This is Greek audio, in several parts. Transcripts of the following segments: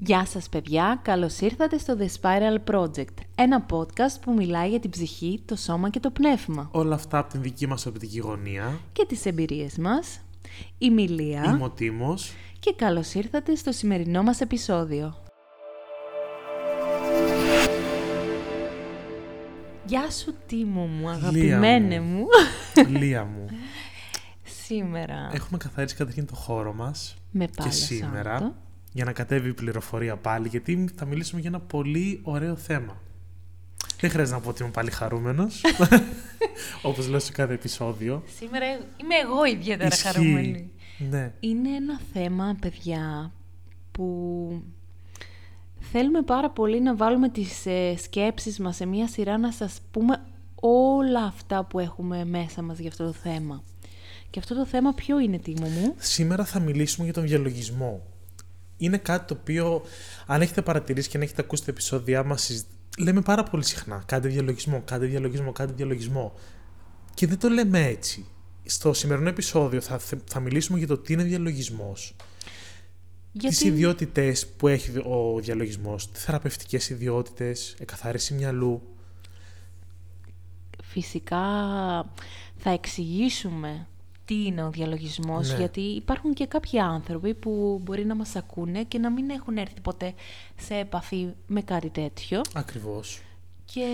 Γεια σας παιδιά, καλώς ήρθατε στο The Spiral Project, ένα podcast που μιλάει για την ψυχή, το σώμα και το πνεύμα. Όλα αυτά από την δική μας οπτική γωνία. Και τις εμπειρίες μας. Η Μιλία. Είμαι ο Τίμος. Και καλώς ήρθατε στο σημερινό μας επεισόδιο. Γεια σου Τίμο μου, αγαπημένε μου. Λία μου. Σήμερα. Έχουμε καθαρίσει καταρχήν το χώρο μας. Με και πάλι σήμερα. Σάββατο. Για να κατέβει η πληροφορία πάλι, γιατί θα μιλήσουμε για ένα πολύ ωραίο θέμα. Δεν χρειάζεται να πω ότι είμαι πάλι χαρούμενος, όπως λέω σε κάθε επεισόδιο. Σήμερα είμαι εγώ ιδιαίτερα Ισχύει. χαρούμενη. Ναι. Είναι ένα θέμα, παιδιά, που θέλουμε πάρα πολύ να βάλουμε τις ε, σκέψεις μας σε μία σειρά να σας πούμε όλα αυτά που έχουμε μέσα μας για αυτό το θέμα. Και αυτό το θέμα ποιο είναι, Τίμο μου; Σήμερα θα μιλήσουμε για τον διαλογισμό. Είναι κάτι το οποίο, αν έχετε παρατηρήσει και αν έχετε ακούσει τα επεισόδια μας, συζη- λέμε πάρα πολύ συχνά. Κάντε διαλογισμό, κάντε διαλογισμό, κάντε διαλογισμό. Και δεν το λέμε έτσι. Στο σημερινό επεισόδιο θα, θα μιλήσουμε για το τι είναι διαλογισμός, τις ιδιότητες που έχει ο διαλογισμός, τις θεραπευτικές ιδιότητες, εκαθάριση μυαλού. φυσικά θα εξηγήσουμε τι είναι ο διαλογισμός, Ναι. γιατί υπάρχουν και κάποιοι άνθρωποι που μπορεί να μας ακούνε και να μην έχουν έρθει ποτέ σε επαφή με κάτι τέτοιο. Ακριβώς. Και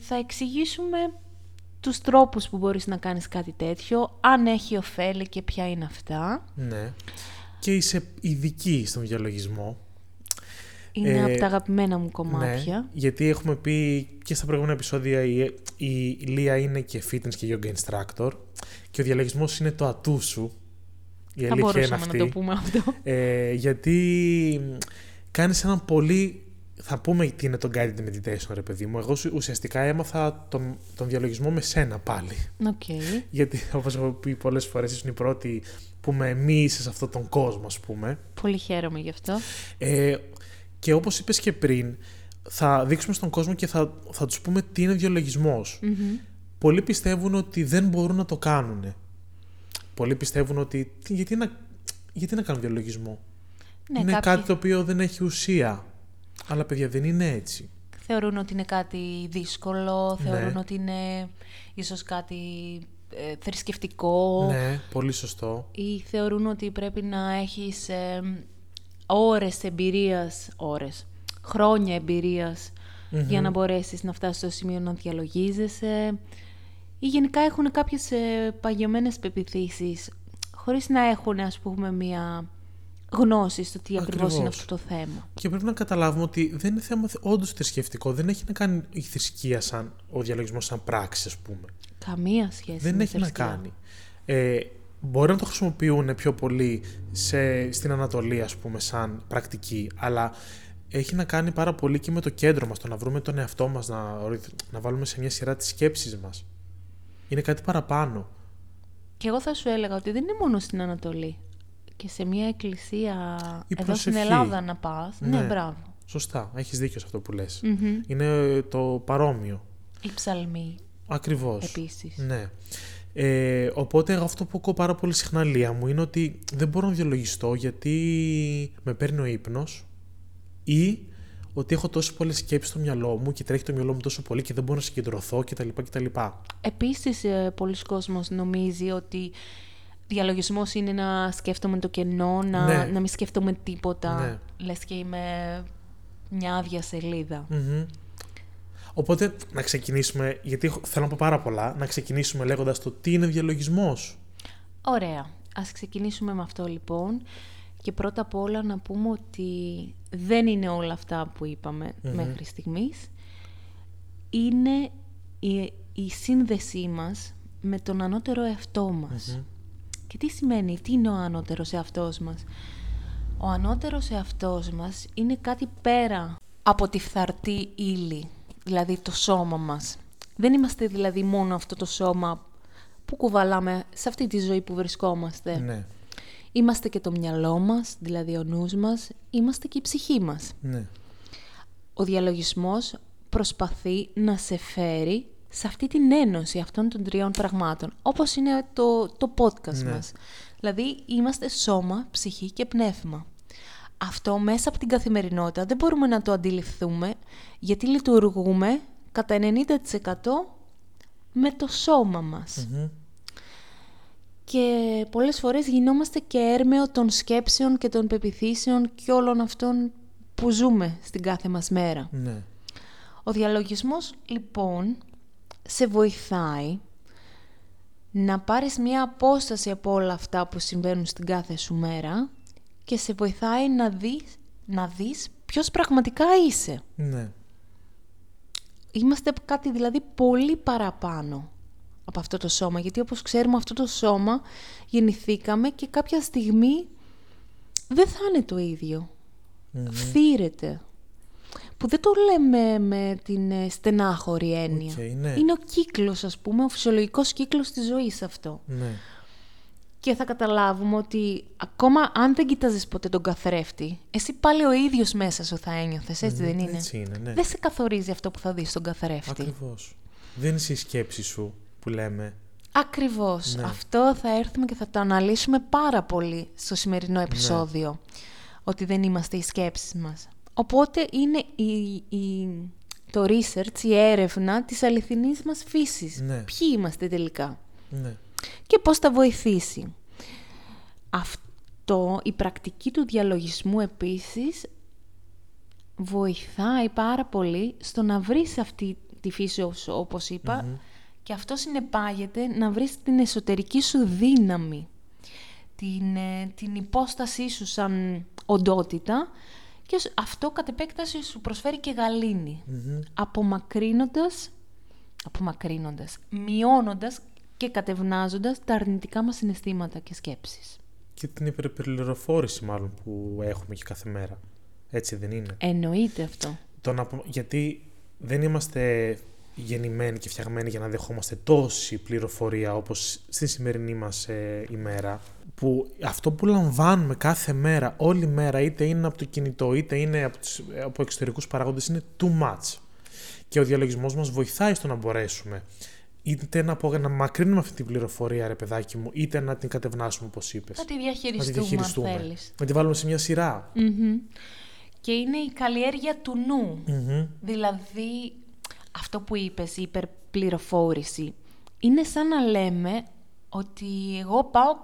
θα εξηγήσουμε τους τρόπους που μπορείς να κάνεις κάτι τέτοιο, αν έχει ωφέλη και ποια είναι αυτά. Ναι. Και είσαι ειδική στον διαλογισμό. Είναι Ε, από τα αγαπημένα μου κομμάτια. Ναι, γιατί έχουμε πει και στα προηγούμενα επεισόδια η, η Λία είναι και fitness και yoga instructor και ο διαλογισμός είναι το ατού σου. Η θα αλήθεια είναι μπορούσαμε αυτή. να το πούμε αυτό. Ε, γιατί κάνεις έναν πολύ... Θα πούμε τι είναι το guided meditation, ρε παιδί μου. Εγώ σου- ουσιαστικά έμαθα τον, τον διαλογισμό με σένα πάλι. Οκ. Γιατί, όπως έχω πει πολλές φορές, ήσουν η πρώτη που με μίλησε σε αυτόν τον κόσμο, ας πούμε. Πολύ χαίρομαι γι' αυτό. Ε, και όπως είπες και πριν, θα δείξουμε στον κόσμο και θα, θα τους πούμε τι είναι διαλογισμός. Μμμ. Πολλοί πιστεύουν ότι δεν μπορούν να το κάνουν. Πολλοί πιστεύουν ότι τι- γιατί να, γιατί να κάνουν διαλογισμό; Ναι, είναι κάποιοι κάτι το οποίο δεν έχει ουσία. Αλλά παιδιά δεν είναι έτσι. θεωρούν ότι είναι κάτι δύσκολο, θεωρούν Ναι. ότι είναι ίσως κάτι ε, θρησκευτικό Ναι, πολύ σωστό. ή θεωρούν ότι πρέπει να έχεις ε, ώρες εμπειρίας, ώρες, χρόνια εμπειρίας για να μπορέσεις να φτάσεις στο σημείο να διαλογίζεσαι ή γενικά έχουν κάποιες ε, παγιωμένες πεπιθήσεις χωρίς να έχουν ας πούμε μία γνώση στο τι ακριβώς είναι Ακριβώς. αυτό το θέμα. Και πρέπει να καταλάβουμε ότι δεν είναι θέμα όντως θρησκευτικό. Δεν έχει να κάνει η θρησκεία σαν ο διαλογισμός σαν πράξη, ας πούμε. Καμία σχέση δεν με έχει να θρησκεία. κάνει. Ε, μπορεί να το χρησιμοποιούν πιο πολύ σε, στην Ανατολή, ας πούμε, σαν πρακτική, αλλά έχει να κάνει πάρα πολύ και με το κέντρο μας, το να βρούμε τον εαυτό μας, να, να βάλουμε σε μια σειρά τις σκέψεις μας. Είναι κάτι παραπάνω. Και εγώ θα σου έλεγα ότι δεν είναι μόνο στην Ανατολή. Και σε μια εκκλησία Η εδώ στην προσευχή. Ελλάδα να πας. Ναι, Ναι. μπράβο. Σωστά, έχεις δίκιο σε αυτό που λες. Μμμ. Είναι το παρόμοιο. Η ψαλμή Ακριβώς. επίσης. Ναι. Ε, οπότε εγώ αυτό που ακούω πάρα πολύ συχνά Λία μου είναι ότι δεν μπορώ να διαλογιστώ γιατί με παίρνει ο ύπνος ή ότι έχω τόσο πολλές σκέψεις στο μυαλό μου και τρέχει το μυαλό μου τόσο πολύ και δεν μπορώ να συγκεντρωθώ κτλ. κτλ. Επίσης, ε, πολλοί κόσμος νομίζει ότι διαλογισμός είναι να σκέφτομαι το κενό, να, Ναι. να μην σκέφτομαι τίποτα. Ναι. Λες και είμαι μια άδεια σελίδα. Μμμ. Οπότε να ξεκινήσουμε, γιατί έχω- θέλω να πω πάρα πολλά, να ξεκινήσουμε λέγοντας το τι είναι διαλογισμός. Ωραία. Ας ξεκινήσουμε με αυτό λοιπόν. Και πρώτα απ' όλα να πούμε ότι δεν είναι όλα αυτά που είπαμε μέχρι στιγμής. Είναι η, η σύνδεσή μας με τον ανώτερο εαυτό μας. Και τι σημαίνει, τι είναι ο ανώτερος εαυτός μας; Ο ανώτερος εαυτός μας είναι κάτι πέρα από τη φθαρτή ύλη, δηλαδή το σώμα μας. Δεν είμαστε δηλαδή μόνο αυτό το σώμα που κουβαλάμε σε αυτή τη ζωή που βρισκόμαστε. Ναι, Είμαστε και το μυαλό μας, δηλαδή ο νους μας, είμαστε και η ψυχή μας. ναι. Ο διαλογισμός προσπαθεί να σε φέρει σε αυτή την ένωση αυτών των τριών πραγμάτων, όπως είναι το, το podcast Ναι. μας. Δηλαδή, είμαστε σώμα, ψυχή και πνεύμα. Αυτό μέσα από την καθημερινότητα δεν μπορούμε να το αντιληφθούμε γιατί λειτουργούμε κατά 90% με το σώμα μας. Και πολλές φορές γινόμαστε και έρμεο των σκέψεων και των πεπιθήσεων και όλων αυτών που ζούμε στην κάθε μας μέρα. Ναι. Ο διαλογισμός λοιπόν σε βοηθάει να πάρεις μία απόσταση από όλα αυτά που συμβαίνουν στην κάθε σου μέρα και σε βοηθάει να δεις, να δεις ποιος πραγματικά είσαι. Ναι. Είμαστε κάτι δηλαδή πολύ παραπάνω από αυτό το σώμα. Γιατί όπως ξέρουμε αυτό το σώμα γεννηθήκαμε και κάποια στιγμή δεν θα είναι το ίδιο. Φθήρεται. Που δεν το λέμε με την ε, στενάχωρη έννοια. Okay, ναι. Είναι ο κύκλος ας πούμε, ο φυσιολογικός κύκλος της ζωής αυτό. Ναι. Και θα καταλάβουμε ότι ακόμα αν δεν κοιτάζεις ποτέ τον καθρέφτη, εσύ πάλι ο ίδιος μέσα σου θα ένιωθες, έτσι δεν είναι; Έτσι είναι, ναι. Δεν σε καθορίζει αυτό που θα δεις στον καθρέφτη. Ακριβώς. Δεν είναι η σκέψη σου που λέμε. Ακριβώς. Ναι. Αυτό θα έρθουμε και θα το αναλύσουμε πάρα πολύ στο σημερινό επεισόδιο. Ότι δεν είμαστε οι σκέψεις μας. Οπότε είναι η, η- το research, η έρευνα της αληθινής μας φύσης. Ναι. Ποιοι είμαστε τελικά; Ναι. Και πώς θα βοηθήσει. Αυτό, η πρακτική του διαλογισμού επίσης βοηθάει πάρα πολύ στο να βρεις αυτή τη φύση όπως- όπως είπα και αυτό συνεπάγεται να βρεις την εσωτερική σου δύναμη, την, ε, την υπόστασή σου σαν οντότητα και σ- αυτό κατ' επέκταση σου προσφέρει και γαλήνη, απομακρύνοντας, απομακρύνοντας, μειώνοντας και κατευνάζοντας τα αρνητικά μας συναισθήματα και σκέψεις. Και την υπερπληροφόρηση μάλλον που έχουμε και κάθε μέρα. Έτσι δεν είναι; Εννοείται αυτό. Το να πούμε- γιατί δεν είμαστε γεννημένοι και φτιαγμένοι για να δεχόμαστε τόση πληροφορία όπως στη σημερινή μας ε, ημέρα που αυτό που λαμβάνουμε κάθε μέρα, όλη μέρα είτε είναι από το κινητό είτε είναι από, τους, από εξωτερικούς παραγόντες είναι too much και ο διαλογισμός μας βοηθάει στο να μπορέσουμε είτε να, απο- να μακρύνουμε αυτή την πληροφορία ρε παιδάκι μου είτε να την κατευνάσουμε όπως είπες Θα τη να τη διαχειριστούμε, διαχειριστούμε αν θέλεις. να τη βάλουμε σε μια σειρά Μμμ. Και είναι η καλλιέργεια του νου. Μμμ. Δηλαδή, αυτό που είπες, η υπερπληροφόρηση, είναι σαν να λέμε ότι εγώ πάω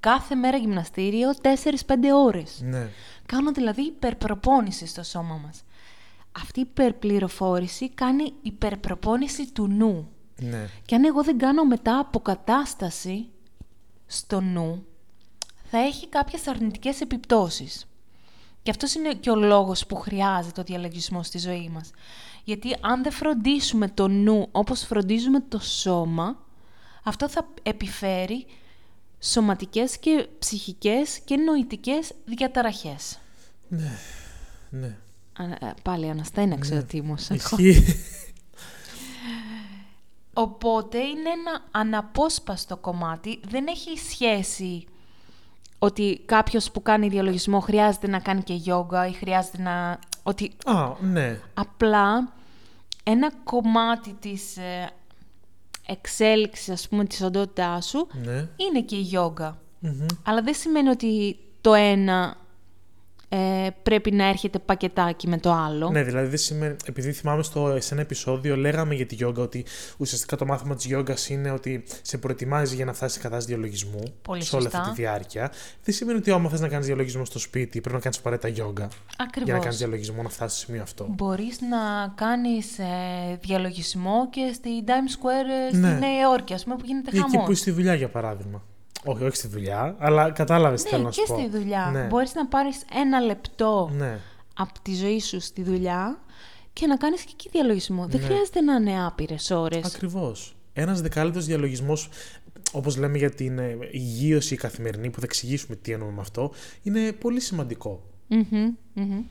κάθε μέρα γυμναστήριο 4-5 ώρες. ναι Κάνω δηλαδή υπερπροπόνηση στο σώμα μας. Αυτή η υπερπληροφόρηση κάνει υπερπροπόνηση του νου. Ναι Και αν εγώ δεν κάνω μετά αποκατάσταση στο νου, θα έχει κάποιες αρνητικές επιπτώσεις. Και αυτός είναι και ο λόγος που χρειάζεται ο διαλογισμός στη ζωή μας. Γιατί αν δεν φροντίσουμε το νου όπως φροντίζουμε το σώμα, αυτό θα επιφέρει σωματικές και ψυχικές και νοητικές διαταραχές. ναι Α, ε, πάλι αναστέναξε ο Τίμος. Ισχύει. Οπότε είναι ένα αναπόσπαστο κομμάτι. Δεν έχει σχέση ότι κάποιος που κάνει διαλογισμό χρειάζεται να κάνει και γιόγκα ή χρειάζεται να... Ότι Α, ναι. απλά ένα κομμάτι της ε, εξέλιξης, ας πούμε, της οντότητάς σου Ναι. είναι και η γιόγκα. Μμμ. Αλλά δεν σημαίνει ότι το ένα ε, πρέπει να έρχεται πακετάκι με το άλλο. Ναι, δηλαδή δεν σημαίνει. Επειδή θυμάμαι στο, σε ένα επεισόδιο λέγαμε για τη γιόγκα ότι ουσιαστικά το μάθημα της γιόγκας είναι ότι σε προετοιμάζει για να φτάσει σε κατάσταση διαλογισμού Πολύ σε όλη σωστά. αυτή τη διάρκεια. Δεν σημαίνει ότι άμα θες να κάνεις διαλογισμό στο σπίτι πρέπει να κάνεις απαραίτητα γιόγκα Ακριβώς. για να κάνεις διαλογισμό να φτάσεις στο σημείο αυτό. Μπορείς να κάνεις ε, διαλογισμό και στη Times Square ε, στη Ναι. Νέα Υόρκη, ας πούμε, που γίνεται Ή εκεί χαμός. που είσαι στη δουλειά για παράδειγμα. Όχι, όχι στη δουλειά, αλλά κατάλαβες τι Ναι, θέλω να και σου πω. στη δουλειά. Ναι. Μπορείς να πάρεις ένα λεπτό ναι. από τη ζωή σου στη δουλειά και να κάνεις και εκεί διαλογισμό. Δεν Ναι. χρειάζεται να είναι άπειρες ώρες. Ακριβώς. Ένας δεκάλεπτος διαλογισμός, όπως λέμε για την ε, υγείωση καθημερινή, που θα εξηγήσουμε τι εννοούμε με αυτό, είναι πολύ σημαντικό. Μμμ, μμμ.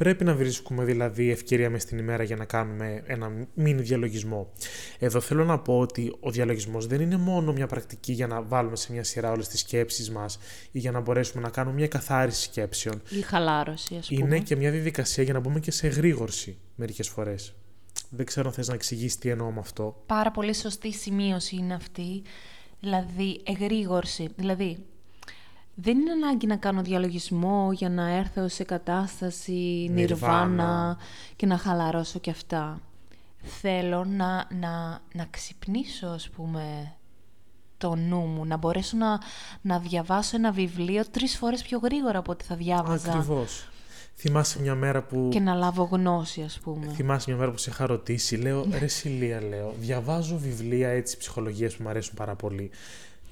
Πρέπει να βρίσκουμε δηλαδή ευκαιρία μέσα στην ημέρα για να κάνουμε ένα μίνι διαλογισμό. Εδώ θέλω να πω ότι ο διαλογισμός δεν είναι μόνο μια πρακτική για να βάλουμε σε μια σειρά όλες τις σκέψεις μας ή για να μπορέσουμε να κάνουμε μια καθάριση σκέψεων. Η χαλάρωση, ας πούμε. Είναι και μια διαδικασία για να μπούμε και σε εγρήγορση μερικές φορές. Δεν ξέρω αν θες να εξηγήσεις τι εννοώ με αυτό. Πάρα πολύ σωστή σημείωση είναι αυτή. Δηλαδή, εγρήγορση. Δηλαδή, δεν είναι ανάγκη να κάνω διαλογισμό για να έρθω σε κατάσταση νιρβάνα και να χαλαρώσω και αυτά. Θέλω να, να, να ξυπνήσω, ας πούμε, το νου μου, να μπορέσω να, να διαβάσω ένα βιβλίο τρεις φορές πιο γρήγορα από ό,τι θα διάβαζα. Ακριβώς. Θυμάσαι μια μέρα που... Και να λάβω γνώση, ας πούμε. Θυμάσαι μια μέρα που σε είχα ρωτήσει, λέω, ρε Σιλία, λέω, διαβάζω βιβλία έτσι ψυχολογίας που μου αρέσουν πάρα πολύ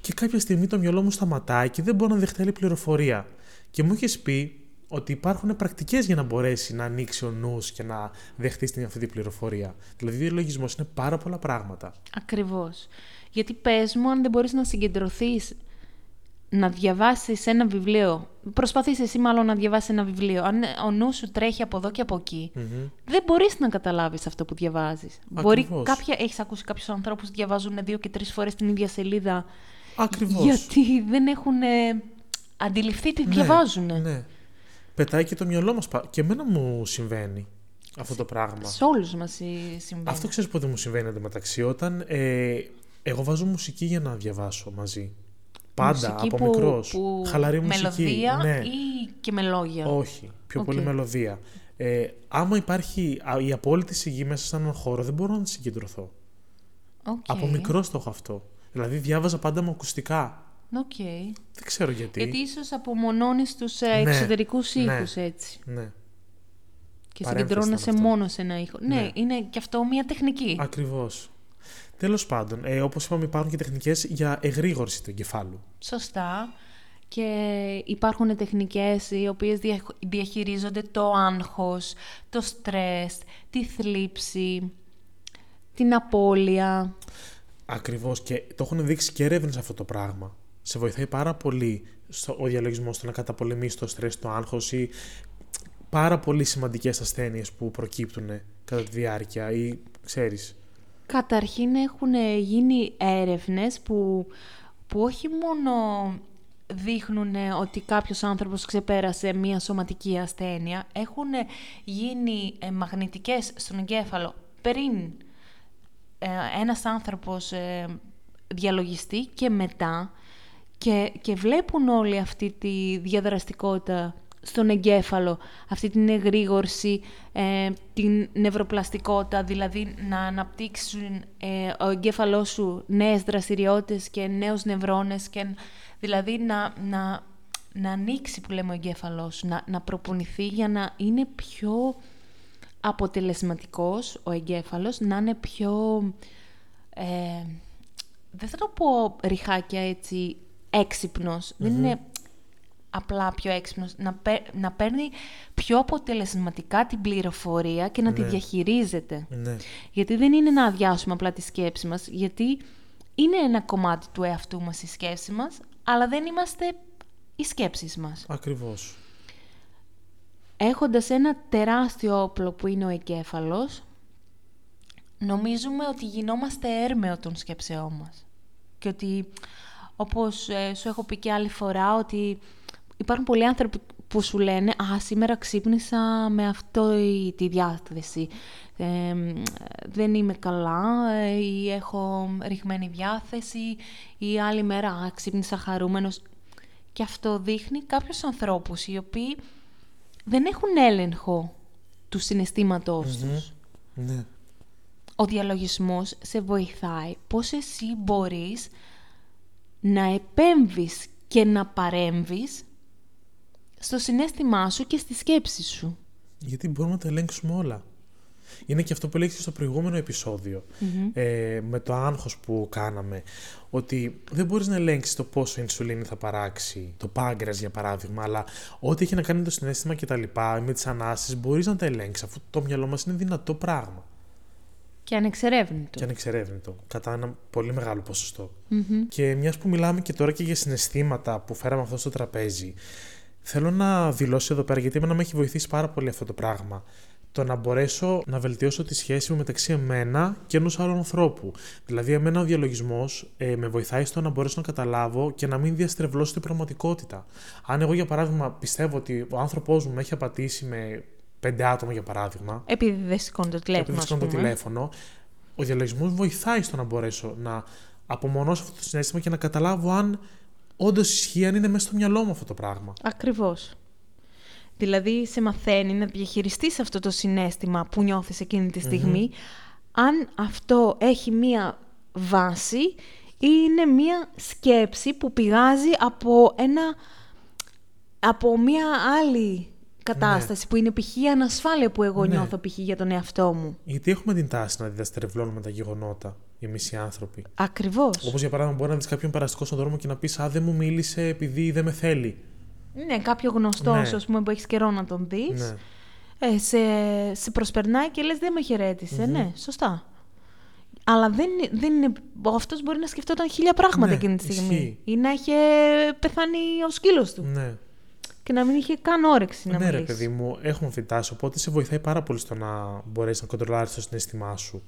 και κάποια στιγμή το μυαλό μου σταματάει και δεν μπορώ να δεχτεί άλλη πληροφορία. Και μου είχες πει ότι υπάρχουν πρακτικές για να μπορέσει να ανοίξει ο νους και να δεχτεί την αυτή την πληροφορία. Δηλαδή, ο λογισμός είναι πάρα πολλά πράγματα. Ακριβώς. Γιατί πες μου, αν δεν μπορείς να συγκεντρωθείς να διαβάσεις ένα βιβλίο, προσπαθείς εσύ μάλλον να διαβάσεις ένα βιβλίο, αν ο νους σου τρέχει από εδώ και από δεν μπορείς να καταλάβεις αυτό που διαβάζεις. Μπορεί κάποια, έχεις ακούσει κάποιους ανθρώπους που διαβάζουν δύο και τρεις φορές την ίδια σελίδα Ακριβώς. Γιατί δεν έχουν ε, αντιληφθεί τι ναι, διαβάζουν. Ναι. Πετάει και το μυαλό μας. Και εμένα μου συμβαίνει αυτό το πράγμα. Σε όλους μας συμβαίνει. Αυτό ξέρεις πότε μου συμβαίνει εντωμεταξύ. Όταν ε, εγώ βάζω μουσική για να διαβάσω μαζί. Πάντα, μουσική από που, μικρός. Που Χαλαρή μουσική. Μελωδία ναι. ή και με λόγια. Όχι, πιο πολύ μελωδία. Ε, άμα υπάρχει η απόλυτη σιγή μέσα σε έναν χώρο, δεν μπορώ να συγκεντρωθώ. Okay. Από μικρός το έχω αυτό. Δηλαδή διάβαζα πάντα με ακουστικά. Okay. Δεν ξέρω γιατί. Γιατί ίσως απομονώνεις τους ε, ναι, εξωτερικούς ήχους έτσι. Ναι. Και συγκεντρώνεσαι μόνο σε ένα ήχο. Ναι, ναι, είναι και αυτό μια τεχνική. Ακριβώς. Τέλος πάντων, ε, όπως είπαμε, υπάρχουν και τεχνικές για εγρήγορση του εγκεφάλου. Σωστά. Και υπάρχουν τεχνικές οι οποίες διαχειρίζονται το άγχος, το στρες, τη θλίψη, την απώλεια. Ακριβώς και το έχουν δείξει και έρευνες αυτό το πράγμα. Σε βοηθάει πάρα πολύ στο, ο διαλογισμός στο να καταπολεμήσει το στρες, το άγχος ή πάρα πολύ σημαντικές ασθένειες που προκύπτουν κατά τη διάρκεια ή ξέρεις. Καταρχήν έχουν γίνει έρευνες που, που όχι μόνο δείχνουν ότι κάποιος άνθρωπος ξεπέρασε μία σωματική ασθένεια, έχουν γίνει ε, μαγνητικές στον εγκέφαλο πριν ε, ένας άνθρωπος ε, διαλογιστεί και μετά και, και βλέπουν όλη αυτή τη διαδραστικότητα στον εγκέφαλο, αυτή την εγρήγορση, ε, την νευροπλαστικότητα, δηλαδή να αναπτύξουν ο εγκέφαλός σου νέες δραστηριότητες και νέους νευρώνες, και, δηλαδή να, να, να ανοίξει που λέμε ο εγκέφαλός σου, να, να προπονηθεί για να είναι πιο αποτελεσματικός ο εγκέφαλος, να είναι πιο, ε, δεν θα το πω ριχάκια έτσι, δεν είναι απλά πιο έξυπνος, να, να παίρνει πιο αποτελεσματικά την πληροφορία και να τη ναι. διαχειρίζεται. Ναι. Γιατί δεν είναι να αδειάσουμε απλά τη σκέψη μας, γιατί είναι ένα κομμάτι του εαυτού μας η σκέψη μας, αλλά δεν είμαστε οι σκέψεις μας. Ακριβώς έχοντας ένα τεράστιο όπλο που είναι ο εγκέφαλος, νομίζουμε ότι γινόμαστε έρμεο των σκέψεών μας. Και ότι, όπως ε, σου έχω πει και άλλη φορά, ότι υπάρχουν πολλοί άνθρωποι που σου λένε «Α, σήμερα ξύπνησα με αυτό τη διάθεση. δεν είμαι καλά ε, ή έχω ρηγμένη διάθεση ή άλλη μέρα «Α, ξύπνησα χαρούμενος». Και αυτό δείχνει κάποιους ανθρώπους οι οποίοι δεν έχουν έλεγχο του συναισθήματός τους. Ναι. Ο διαλογισμός σε βοηθάει πώς εσύ μπορείς να επέμβεις και να παρέμβεις στο συνέστημά σου και στη σκέψη σου. Γιατί μπορούμε να τα ελέγξουμε όλα. Είναι και αυτό που έλεγε στο προηγούμενο ε, με το άγχος που κάναμε, ότι δεν μπορείς να ελέγξεις το πόσο ινσουλίνη θα παράξει, το πάγκρας για παράδειγμα, αλλά ό,τι έχει να κάνει με το συνέστημα και τα λοιπά, με τις ανάσεις, μπορείς να τα ελέγξεις, αφού το μυαλό μας είναι δυνατό πράγμα. Και ανεξερεύνητο. Και ανεξερεύνητο, κατά ένα πολύ μεγάλο Και μιας που μιλάμε και τώρα και για συναισθήματα που φέραμε αυτό στο τραπέζι, θέλω να δηλώσω εδώ πέρα, γιατί εμένα με έχει βοηθήσει πάρα πολύ αυτό το πράγμα το να μπορέσω να βελτιώσω τη σχέση μου μεταξύ εμένα και ενός άλλου ανθρώπου. Δηλαδή, εμένα ο διαλογισμός ε, με βοηθάει στο να μπορέσω να καταλάβω και να μην διαστρεβλώσω την πραγματικότητα. Αν εγώ, για παράδειγμα, πιστεύω ότι ο άνθρωπός μου με έχει απατήσει με πέντε άτομα, για παράδειγμα. Επειδή δεν σηκώνει το τηλέφωνο. Επειδή δεν το τηλέφωνο. Ο διαλογισμός βοηθάει στο να μπορέσω να απομονώσω αυτό το συνέστημα και να καταλάβω αν όντως ισχύει αν είναι μέσα στο μυαλό μου αυτό το πράγμα. Ακριβώς. Δηλαδή σε μαθαίνει να διαχειριστείς αυτό το συνέστημα που νιώθεις εκείνη τη στιγμη αν αυτό έχει μία βάση ή είναι μία σκέψη που πηγάζει από ένα από μία άλλη κατάσταση που είναι π.χ. η ανασφάλεια που εγώ Ναι. νιώθω π.χ. για τον εαυτό μου. Γιατί έχουμε την τάση να διδαστερευλώνουμε τα γεγονότα εμείς οι άνθρωποι. Ακριβώς. Όπως για παράδειγμα, μπορεί να δει κάποιον περαστικό στον δρόμο και να πεις Α, δεν μου μίλησε επειδή δεν με θέλει. Ναι, κάποιο γνωστός, Ναι. ας πούμε, που έχεις καιρό να τον δεις. Ναι. Ε, σε, σε προσπερνάει και λες δεν με χαιρετησε Ναι, σωστά. Αλλά δεν, είναι- δεν είναι... Αυτός μπορεί να σκεφτόταν χίλια πράγματα Ναι, εκείνη τη στιγμή. ισχύει. Ή να είχε πεθάνει ο σκύλος του. ναι. Και να μην είχε καν όρεξη να ναι, ρε μιλήσει. παιδί μου, έχουμε αυτή τη τάση. Οπότε σε βοηθάει πάρα πολύ στο να μπορέσεις να κοντρολάρεις το συναίσθημά σου.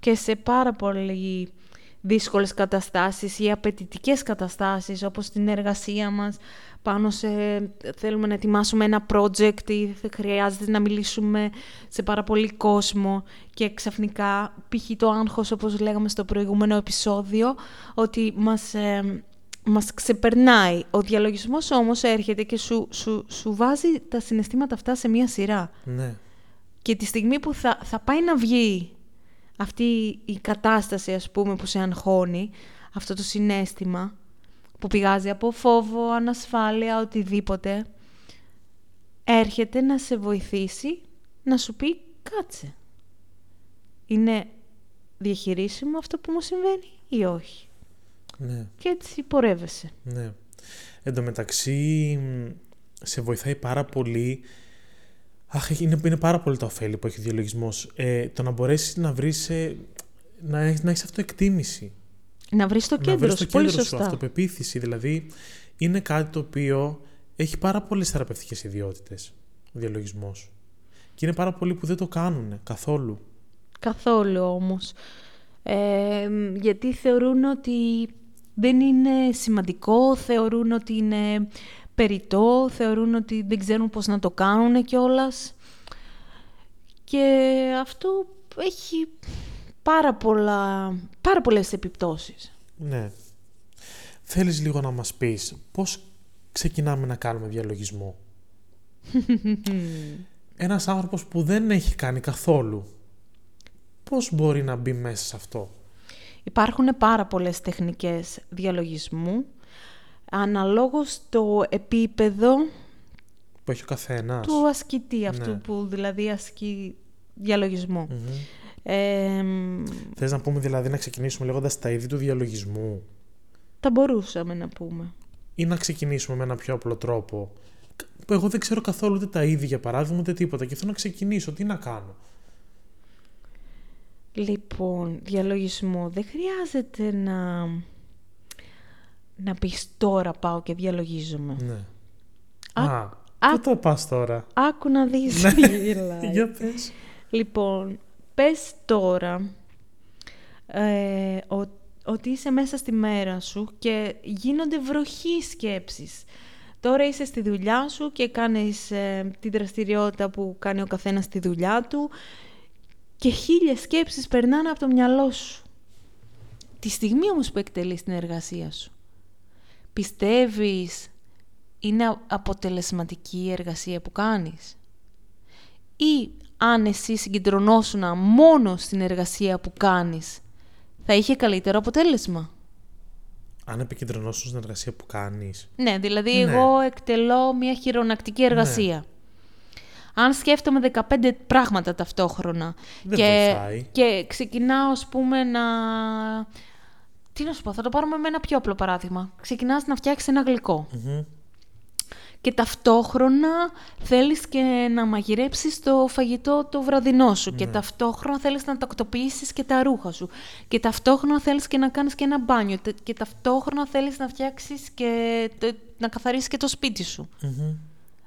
Και σε πάρα πολύ δύσκολες καταστάσεις ή απαιτητικές καταστάσεις όπως στην εργασία μας πάνω σε θέλουμε να ετοιμάσουμε ένα project ή θα χρειάζεται να μιλήσουμε σε πάρα πολύ κόσμο και ξαφνικά π.χ. το άγχος όπως λέγαμε στο προηγούμενο επεισόδιο ότι μας, ε, μας ξεπερνάει. Ο διαλογισμός όμως έρχεται και σου, σου, σου βάζει τα συναισθήματα αυτά σε μία σειρά. Ναι. Και τη στιγμή που θα, θα πάει να βγει αυτή η κατάσταση, ας πούμε, που σε αγχώνει, αυτό το συνέστημα που πηγάζει από φόβο, ανασφάλεια, οτιδήποτε, έρχεται να σε βοηθήσει να σου πει κάτσε. Είναι διαχειρίσιμο αυτό που μου συμβαίνει ή όχι; Ναι. Και έτσι πορεύεσαι. Ναι. Εν τω μεταξύ, μ, σε βοηθάει πάρα πολύ. Αχ, είναι, είναι πάρα πολύ τα ωφέλη που έχει ο διαλογισμός. Ε, το να μπορέσεις να βρεις. να, έχεις- να έχεις αυτοεκτίμηση. Να βρεις το να κέντρο βρεις σου, το πολύ κέντρο σου, σωστά. αυτοπεποίθηση. Δηλαδή, είναι κάτι το οποίο έχει πάρα πολλές θεραπευτικές ιδιότητες, ο διαλογισμός. Και είναι πάρα πολλοί που δεν το κάνουν καθόλου. Καθόλου όμως. Ε, γιατί θεωρούν ότι δεν είναι σημαντικό, θεωρούν ότι είναι περιττό, θεωρούν ότι δεν ξέρουν πώς να το κάνουν κιόλας. Και αυτό έχει πάρα, πολλά, πάρα πολλές επιπτώσεις. Ναι. Θέλεις λίγο να μας πεις πώς ξεκινάμε να κάνουμε διαλογισμό; Ένας άνθρωπος που δεν έχει κάνει καθόλου, πώς μπορεί να μπει μέσα σε αυτό; Υπάρχουν πάρα πολλές τεχνικές διαλογισμού, αναλόγως το επίπεδο Που έχει ο καθένας. του ασκητή αυτού Ναι. που δηλαδή ασκεί διαλογισμό. Μμμ. Ε, μ, Θες να πούμε δηλαδή να ξεκινήσουμε λέγοντας τα είδη του διαλογισμού; Θα μπορούσαμε να πούμε. ή να ξεκινήσουμε με ένα πιο απλό τρόπο; Που εγώ δεν ξέρω καθόλου ούτε τα είδη για παράδειγμα ούτε τίποτα και θέλω να ξεκινήσω. Τι να κάνω; Λοιπόν, διαλογισμό. Δεν χρειάζεται να, να πεις τώρα πάω και διαλογίζομαι. Ναι. Α, Α, α- πού το πας τώρα; Άκου να δεις. Ναι. γελάει. Για πες. Λοιπόν, πες τώρα ε, ο- ότι είσαι μέσα στη μέρα σου και γίνονται βροχή σκέψεις. Τώρα είσαι στη δουλειά σου και κάνεις ε, τη δραστηριότητα που κάνει ο καθένας στη δουλειά του και χίλιες σκέψεις περνάνε από το μυαλό σου. Τη στιγμή όμως που εκτελείς την εργασία σου, πιστεύεις είναι α- αποτελεσματική η εργασία που κάνεις; Ή αν εσύ συγκεντρωνόσουν μόνο στην εργασία που κάνεις, θα είχε καλύτερο αποτέλεσμα; Αν επικεντρωνώσουν στην εργασία που κάνεις. Ναι, δηλαδή Ναι. εγώ εκτελώ μια χειρονακτική εργασία. Αν σκέφτομαι 15 πράγματα ταυτόχρονα Δεν και, βοηθάει. και ξεκινάω, ας πούμε, να... Τι να σου πω, θα το πάρουμε με ένα πιο απλό παράδειγμα. Ξεκινάς να φτιάξεις ένα γλυκό. Μμμ. Και ταυτόχρονα θέλεις και να μαγειρέψεις το φαγητό το βραδινό σου. Και ταυτόχρονα θέλεις να τακτοποιήσεις και τα ρούχα σου. Και ταυτόχρονα θέλεις και να κάνεις και ένα μπάνιο. Τε- Και ταυτόχρονα θέλεις να φτιάξεις και το- να καθαρίσεις και το σπίτι σου. Μμμ.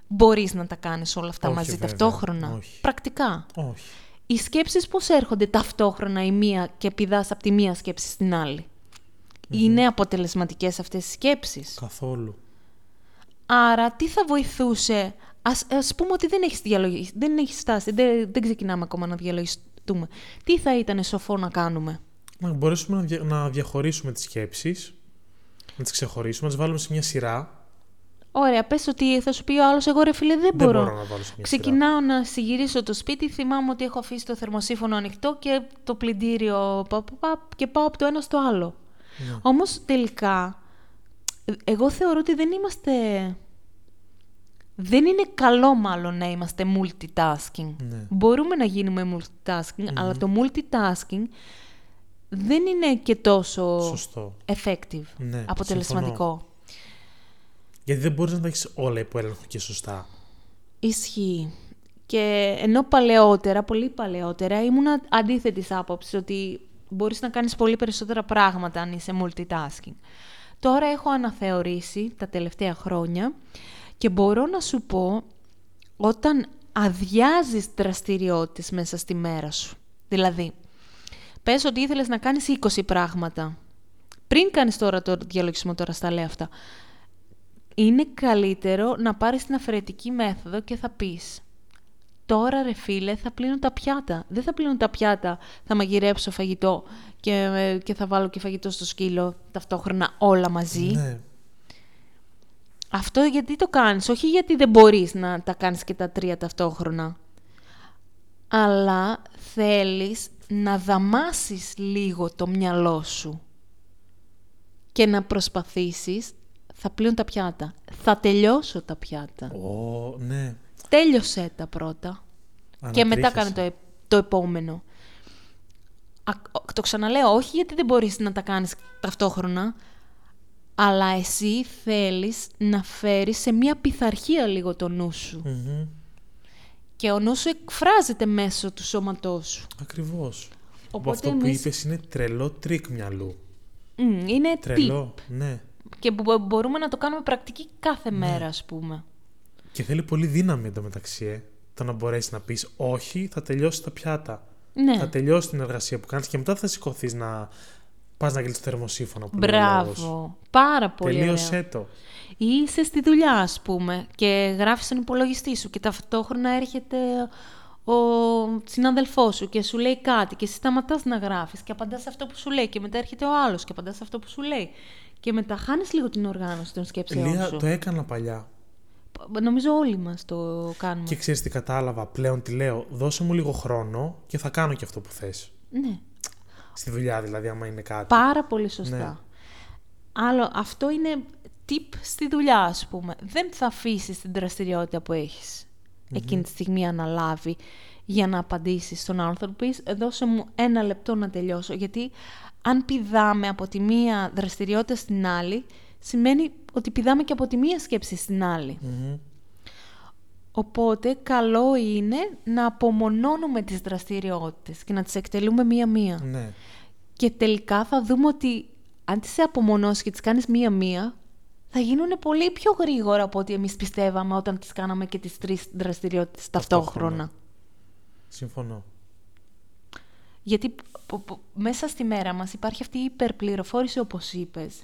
Μπορείς να τα κάνεις όλα αυτά Όχι, μαζί βέβαια. ταυτόχρονα; Όχι. Πρακτικά; Όχι. Οι σκέψεις πώς έρχονται ταυτόχρονα η μία και πηδάς από τη μία σκέψη στην άλλη; Είναι αποτελεσματικές αυτές οι σκέψεις; Καθόλου. Άρα, τι θα βοηθούσε; Ας, ας πούμε ότι δεν έχεις, διαλογι... δεν έχεις στάσει, δεν, δεν ξεκινάμε ακόμα να διαλογιστούμε. Τι θα ήταν σοφό να κάνουμε; Να μπορέσουμε να, δια- να διαχωρίσουμε τις σκέψεις Να τις ξεχωρίσουμε, να τις βάλουμε σε μια σειρά. Ωραία, πες ότι θα σου πει ο άλλος, εγώ ρε φίλε δεν, Δεν μπορώ. μπορώ να βάλω σε μια Ξεκινάω να συγυρίσω το σπίτι, θυμάμαι ότι έχω αφήσει το θερμοσύφωνο ανοιχτό και το πλυντήριο πα, πα, πα, και πάω από το ένα στο άλλο. Ναι. Όμως τελικά, εγώ θεωρώ ότι δεν είμαστε... Δεν είναι καλό μάλλον να είμαστε multitasking. Ναι. Μπορούμε να γίνουμε multitasking, αλλά το multitasking δεν είναι και τόσο Σωστό. effective, Ναι, αποτελεσματικό. Γιατί δεν μπορείς να τα έχεις όλα υπό έλεγχο και σωστά. Ισχύει. Και ενώ παλαιότερα, πολύ παλαιότερα, ήμουν αντίθετης άποψης ότι μπορείς να κάνεις πολύ περισσότερα πράγματα αν είσαι multitasking. Τώρα έχω αναθεωρήσει τα τελευταία χρόνια και μπορώ να σου πω όταν αδειάζεις δραστηριότητες μέσα στη μέρα σου. Δηλαδή, πες ότι ήθελες να κάνεις 20 πράγματα. Πριν κάνεις τώρα το διαλογισμό, τώρα στα λέω αυτά, είναι καλύτερο να πάρεις την αφαιρετική μέθοδο και θα πεις Τώρα ρε φίλε θα πλύνω τα πιάτα. Δεν θα πλύνω τα πιάτα, θα μαγειρέψω φαγητό και, ε, και θα βάλω και φαγητό στο σκύλο ταυτόχρονα όλα μαζί. Ναι. Αυτό γιατί το κάνεις, όχι γιατί δεν μπορείς να τα κάνεις και τα τρία ταυτόχρονα. Αλλά θέλεις να δαμάσεις λίγο το μυαλό σου και να προσπαθήσεις, θα πλύνω τα πιάτα, θα τελειώσω τα πιάτα. Ω, ναι. Τέλειωσέ τα πρώτα και μετά Ανατρίχιασα. κάνε το, ε- το επόμενο. Α, το ξαναλέω, όχι γιατί δεν μπορείς να τα κάνεις ταυτόχρονα, αλλά εσύ θέλεις να φέρεις σε μια πειθαρχία λίγο το νου σου. Μμμ. Και ο νους σου εκφράζεται μέσω του σώματός σου. Ακριβώς. Από Οπότε αυτό που εμείς- είπες είναι τρελό τρίκ μυαλού. Μμ, είναι tip. Τρελό, ναι. Και μπο- μπορούμε να το κάνουμε πρακτική κάθε μέρα, ας πούμε. Και θέλει πολύ δύναμη εντωμεταξύ, ε. Το να μπορέσεις να πεις όχι, θα τελειώσει τα πιάτα. Ναι. Θα τελειώσει την εργασία που κάνεις και μετά θα σηκωθείς να πας να κλείσεις το θερμοσίφωνο. που λέει ο λόγος. Μπράβο. Πάρα πολύ Τελείωσέ ωραίο. το. Ή είσαι στη δουλειά, ας πούμε, και γράφεις στον υπολογιστή σου και ταυτόχρονα έρχεται ο συνάδελφός σου και σου λέει κάτι και εσύ σταματάς να γράφεις και απαντάς σε αυτό που σου λέει και μετά έρχεται ο άλλος και απαντάς σε αυτό που σου λέει. Και μετά χάνεις λίγο την οργάνωση των σκέψεων Λία, σου. το έκανα παλιά. Νομίζω όλοι μας το κάνουμε. Και ξέρεις τι κατάλαβα. Πλέον τι λέω. Δώσε μου λίγο χρόνο και θα κάνω και αυτό που θες. Ναι. Στη δουλειά δηλαδή, άμα είναι κάτι. Πάρα πολύ σωστά. Ναι. Άλλο, αυτό είναι tip στη δουλειά, ας πούμε. Δεν θα αφήσεις την δραστηριότητα που έχεις εκείνη τη στιγμή αναλάβει για να απαντήσεις στον άνθρωπο. Πεις, δώσε μου ένα λεπτό να τελειώσω. Γιατί αν πηδάμε από τη μία δραστηριότητα στην άλλη, σημαίνει ότι πηδάμε και από τη μία σκέψη στην άλλη. Μμμ. Οπότε καλό είναι να απομονώνουμε τις δραστηριότητες και να τις εκτελούμε μία-μία. Ναι. Και τελικά θα δούμε ότι αν τις απομονώσεις και τις κάνεις μία-μία, θα γίνουν πολύ πιο γρήγορα από ό,τι εμείς πιστεύαμε όταν τις κάναμε και τις τρεις δραστηριότητες ταυτόχρονα. Ταυτόχρονα. Συμφωνώ. Γιατί π- π- μέσα στη μέρα μας υπάρχει αυτή η υπερπληροφόρηση όπως είπες.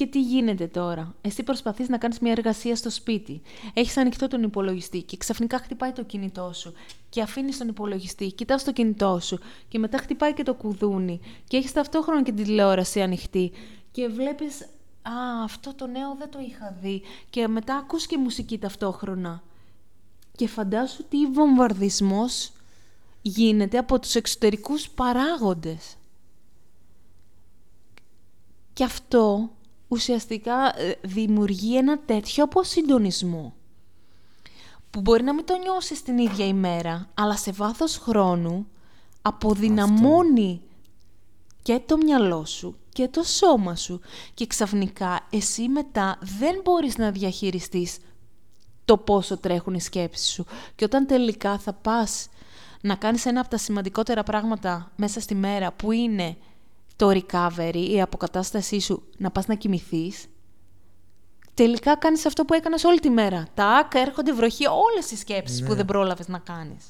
Και τι γίνεται τώρα; Εσύ προσπαθείς να κάνεις μια εργασία στο σπίτι. Έχεις ανοιχτό τον υπολογιστή και ξαφνικά χτυπάει το κινητό σου. Και αφήνεις τον υπολογιστή, κοιτάς το κινητό σου. Και μετά χτυπάει και το κουδούνι. Και έχεις ταυτόχρονα και την τηλεόραση ανοιχτή. Και βλέπεις, α, αυτό το νέο δεν το είχα δει. Και μετά ακούς και μουσική ταυτόχρονα. Και φαντάσου τι βομβαρδισμός γίνεται από τους εξωτερικούς παράγοντες. Και αυτό ουσιαστικά ε, δημιουργεί ένα τέτοιο αποσυντονισμό που μπορεί να μην το νιώσεις την ίδια ημέρα, αλλά σε βάθος χρόνου αποδυναμώνει και το μυαλό σου και το σώμα σου και ξαφνικά εσύ μετά δεν μπορείς να διαχειριστείς το πόσο τρέχουν οι σκέψεις σου. Και όταν τελικά θα πας να κάνεις ένα από τα σημαντικότερα πράγματα μέσα στη μέρα που είναι το recovery, η αποκατάστασή σου, να πας να κοιμηθείς, τελικά κάνεις αυτό που έκανες όλη τη μέρα. Τάκ, έρχονται βροχή όλες οι σκέψεις Ναι. που δεν πρόλαβες να κάνεις.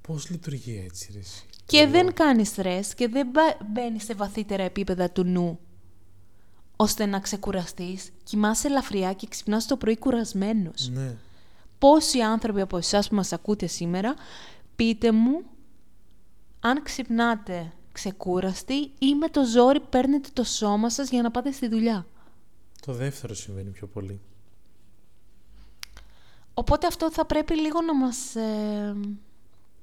Πώς λειτουργεί έτσι, ρε, εσύ; Και δεν κάνεις στρες και δεν μπαίνεις σε βαθύτερα επίπεδα του νου ώστε να ξεκουραστείς, κοιμάσαι ελαφριά και ξυπνάς το πρωί κουρασμένος. Ναι. Πόσοι άνθρωποι από εσάς που μας ακούτε σήμερα, πείτε μου αν ξυπνάτε ξεκούραστοι ή με το ζόρι παίρνετε το σώμα σας για να πάτε στη δουλειά. Το δεύτερο συμβαίνει πιο πολύ. Οπότε αυτό θα πρέπει λίγο να μας... Ε,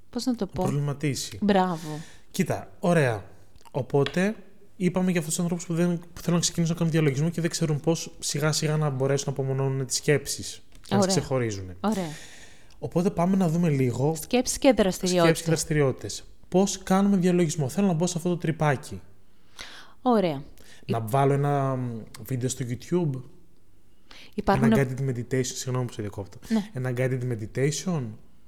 πώς να το πω... Προβληματίσει. Μπράβο. Κοίτα, ωραία. Οπότε είπαμε για αυτούς τους ανθρώπους που, δεν, που θέλουν να ξεκινήσουν να κάνουν διαλογισμό και δεν ξέρουν πώς σιγά σιγά να μπορέσουν να απομονώνουν τις σκέψεις και να τις ξεχωρίζουν. Ωραία. Οπότε πάμε να δούμε λίγο. Σκέψεις και δραστηριότητες. Σκέψεις και δραστηριότητες. Πώς κάνουμε διαλογισμό. Θέλω να μπω σε αυτό το τρυπάκι. Ωραία. Να βάλω ένα βίντεο στο YouTube. Υπάρχουν... Ένα guided meditation. Συγγνώμη που σε διακόπτω. Ναι. Ένα guided meditation.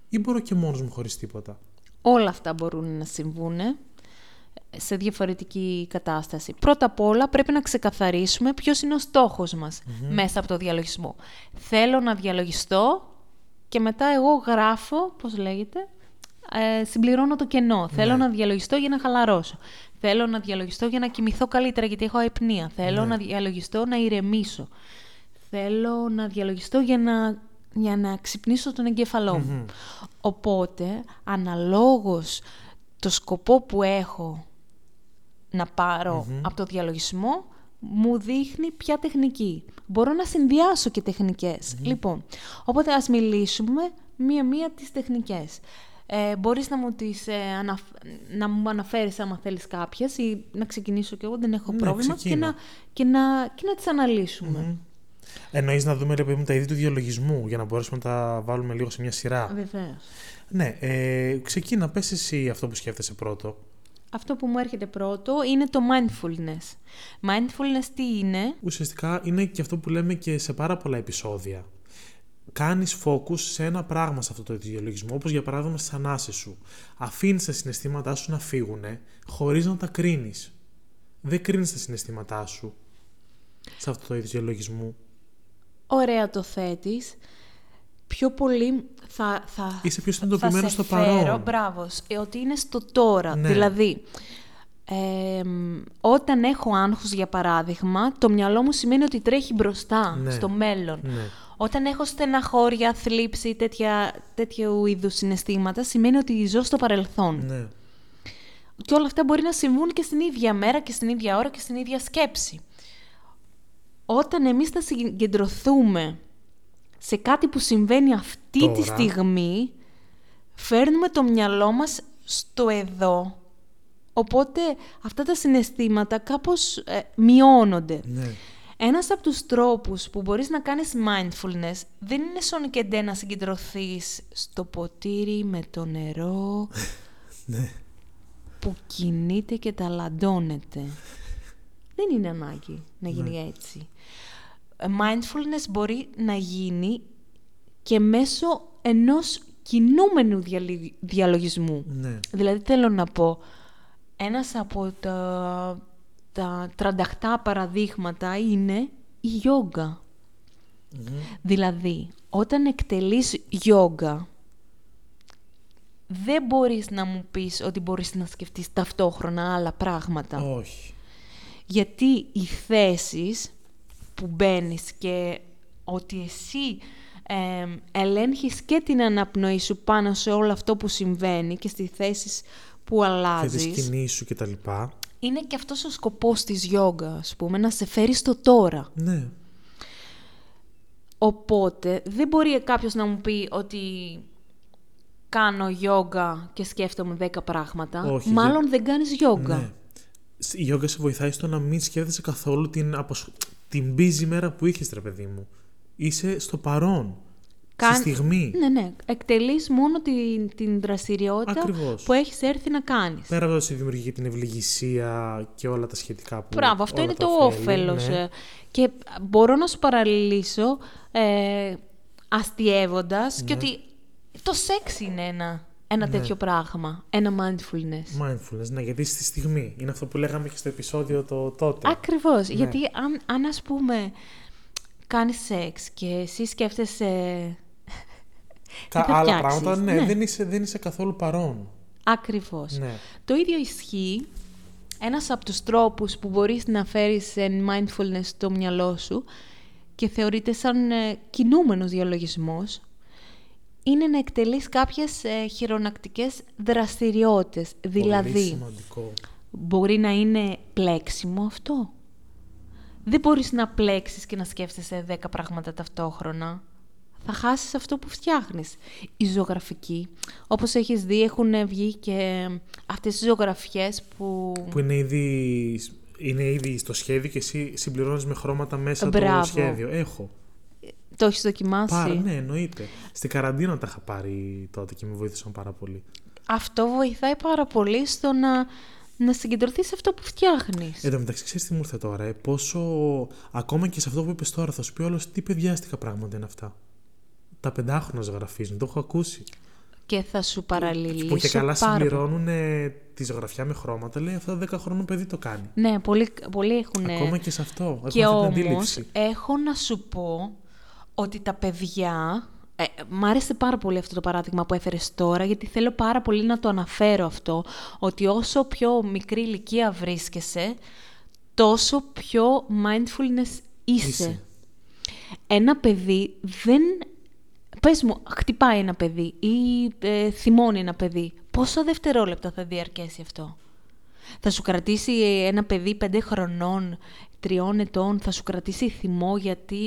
Ή μπορώ και μόνος μου χωρίς τίποτα; Όλα αυτά μπορούν να συμβούν σε διαφορετική κατάσταση. Πρώτα απ' όλα πρέπει να ξεκαθαρίσουμε ποιος είναι ο στόχος μας μέσα από το διαλογισμό. Θέλω να διαλογιστώ και μετά εγώ γράφω, πώς λέγεται, ε, συμπληρώνω το κενό. Θέλω Ναι. να διαλογιστώ για να χαλαρώσω. Θέλω να διαλογιστώ για να κοιμηθώ καλύτερα γιατί έχω αϊπνία. Θέλω Ναι. να διαλογιστώ να ηρεμήσω. Θέλω να διαλογιστώ για να, για να ξυπνήσω τον εγκέφαλό μου. Οπότε, αναλόγως το σκοπό που έχω να παρω από το διαλογισμό, μου δείχνει ποια τεχνική. Μπορώ να συνδυάσω και τεχνικες Λοιπόν, οπότε ας μιλήσουμε μία-μία τις τεχνικές. Ε, μπορείς να μου, τις, ε, αναφ- να μου αναφέρεις άμα θέλεις κάποιες ή να ξεκινήσω κι εγώ, δεν έχω Ναι, πρόβλημα και ξεκίνα. να, και, να, και να τις αναλυσουμε Εννοείς να δούμε ρε παιδί μου, τα είδη του διαλογισμού για να μπορέσουμε να τα βάλουμε λίγο σε μια σειρά; Βεβαίως. Ναι, ε, ξεκίνα, πες εσύ αυτό που σκέφτεσαι πρώτο. Αυτό που μου έρχεται πρώτο είναι το mindfulness. Mindfulness τι είναι; Ουσιαστικά είναι και αυτό που λέμε και σε πάρα πολλά επεισόδια. Κάνεις focus σε ένα πράγμα σε αυτό το διαλογισμό, όπως για παράδειγμα στις ανάσες σου. Αφήνεις τα συναισθήματά σου να φύγουν χωρίς να τα κρίνεις. Δεν κρίνεις τα συναισθήματά σου σε αυτό το είδος διαλογισμού. Ωραία το θέτεις. Πιο πολύ θα, θα, Είσαι πιο θα συνειδητοποιημένος σε στο φέρω, παρόν. μπράβο, σ- ε, ότι είναι στο τώρα. Ναι. Δηλαδή, ε, μ, όταν έχω άγχος για παράδειγμα, το μυαλό μου σημαίνει ότι τρέχει μπροστά, Ναι. στο μέλλον. Ναι. Όταν έχω στεναχώρια, θλίψη, τέτοια, τέτοιου είδους συναισθήματα, σημαίνει ότι ζω στο παρελθόν. Ναι. Και όλα αυτά μπορεί να συμβούν και στην ίδια μέρα και στην ίδια ώρα και στην ίδια σκέψη. Όταν εμείς θα συγκεντρωθούμε σε κάτι που συμβαίνει αυτή τη Τώρα. στιγμή, φέρνουμε το μυαλό μας στο εδώ. Οπότε αυτά τα συναισθήματα κάπως ε, μειώνονται. Ναι. Ένας από τους τρόπους που μπορείς να κάνεις mindfulness δεν είναι σον και ντε να συγκεντρωθείς στο ποτήρι με το νερό Ναι. που κινείται και ταλαντώνεται. Δεν είναι ανάγκη να γίνει έτσι. Ε, Mindfulness μπορεί να γίνει και μέσω ενός κινούμενου διαλυ- διαλογισμού. Ναι. Δηλαδή θέλω να πω, ένας από τα, τα τρανταχτά παραδείγματα είναι η γιόγκα. Δηλαδή, όταν εκτελείς γιόγκα, δεν μπορείς να μου πεις ότι μπορείς να σκεφτείς ταυτόχρονα άλλα πράγματα. Όχι. Γιατί οι θέσεις που μπαίνεις και ότι εσύ ε, ελέγχεις και την αναπνοή σου πάνω σε όλο αυτό που συμβαίνει και στις θέσεις που Και τη αλλάζεις, σκηνή σου και τα λοιπά. Είναι και αυτός ο σκοπός της γιόγκα, ας πούμε, να σε φέρει στο τώρα. Ναι. Οπότε δεν μπορεί κάποιος να μου πει ότι κάνω γιόγκα και σκέφτομαι 10 πράγματα. Όχι, Μάλλον για- δεν κάνεις γιόγκα. Ναι. Η γιόγκα σε βοηθάει στο να μην σκέφτεσαι καθόλου την, αποσ... την busy μέρα που είχες, ρε παιδί μου. Είσαι στο παρόν. Κάν- Στη στιγμή. Ναι, ναι. Εκτελείς μόνο την, την δραστηριότητα Ακριβώς. που έχεις έρθει να κάνεις. Πέρα από το ότι δημιουργεί και την ευληγησία και όλα τα σχετικά που. Μπράβο, αυτό όλα είναι τα το ωφέλη, όφελος. ναι. ε. Και μπορώ να σου παραλύσω ε, αστειεύοντας και ότι το σεξ είναι ένα, ένα τέτοιο πράγμα. Ένα mindfulness. Mindfulness, ναι, γιατί στη στιγμή. Είναι αυτό που λέγαμε και στο επεισόδιο το τότε. Ακριβώς. Γιατί αν, αν ας πούμε κάνεις σεξ και εσύ σκέφτεσαι... Τα τι θα άλλα φτιάξεις. πράγματα, ναι, Ναι. Δεν, είσαι, δεν είσαι καθόλου παρόν. Ακριβώς. Ναι. Το ίδιο ισχύει. Ένας από τους τρόπους που μπορείς να φέρεις σε mindfulness στο μυαλό σου και θεωρείται σαν ε, κινούμενος διαλογισμός είναι να εκτελείς κάποιες ε, χειρονακτικές δραστηριότητες. Πολύ Δηλαδή, σημαντικό. Μπορεί να είναι πλέξιμο αυτό; Δεν μπορείς να πλέξεις και να σκέφτεσαι δέκα πράγματα ταυτόχρονα. Θα χάσεις αυτό που φτιάχνεις. Η ζωγραφική, όπως έχεις δει, έχουν βγει και αυτές οι ζωγραφιές που... Που είναι ήδη, είναι ήδη στο σχέδιο και εσύ συμπληρώνεις με χρώματα μέσα Μπράβο. το σχέδιο. Έχω. Το έχεις δοκιμάσει; Πάρα, ναι, εννοείται. Στην καραντίνα τα είχα πάρει τότε και με βοήθησαν πάρα πολύ. Αυτό βοηθάει πάρα πολύ στο να, να συγκεντρωθείς σε αυτό που φτιάχνεις. Εν τω μεταξύ, ξέρεις τι μου ήρθε τώρα, ε, πόσο. Ακόμα και σε αυτό που είπες τώρα, θα σου πει όλος τι παιδιάστικα πράγματα είναι αυτά. Τα πεντάχρονα ζωγραφίζουν, το έχω ακούσει. Και θα σου παραλληλήσω που και καλά πάρα πολύ. συμπληρώνουν ε, τη ζωγραφιά με χρώματα, λέει αυτό 10 χρόνων παιδί το κάνει. Ναι, πολλοί, πολλοί έχουν... Ακόμα και σε αυτό. Έχουμε Και αυτή την όμως αντίληψη. έχω να σου πω ότι τα παιδιά... Ε, μ' άρεσε πάρα πολύ αυτό το παράδειγμα που έφερες τώρα, γιατί θέλω πάρα πολύ να το αναφέρω αυτό, ότι όσο πιο μικρή ηλικία βρίσκεσαι, τόσο πιο mindfulness είσαι. Είσαι. Ένα παιδί δεν... Πες μου, χτυπάει ένα παιδί ή ε, θυμώνει ένα παιδί. Πόσα δευτερόλεπτα θα διαρκέσει αυτό; Θα σου κρατήσει ένα παιδί πέντε χρονών, τριών ετών, θα σου κρατήσει θυμό γιατί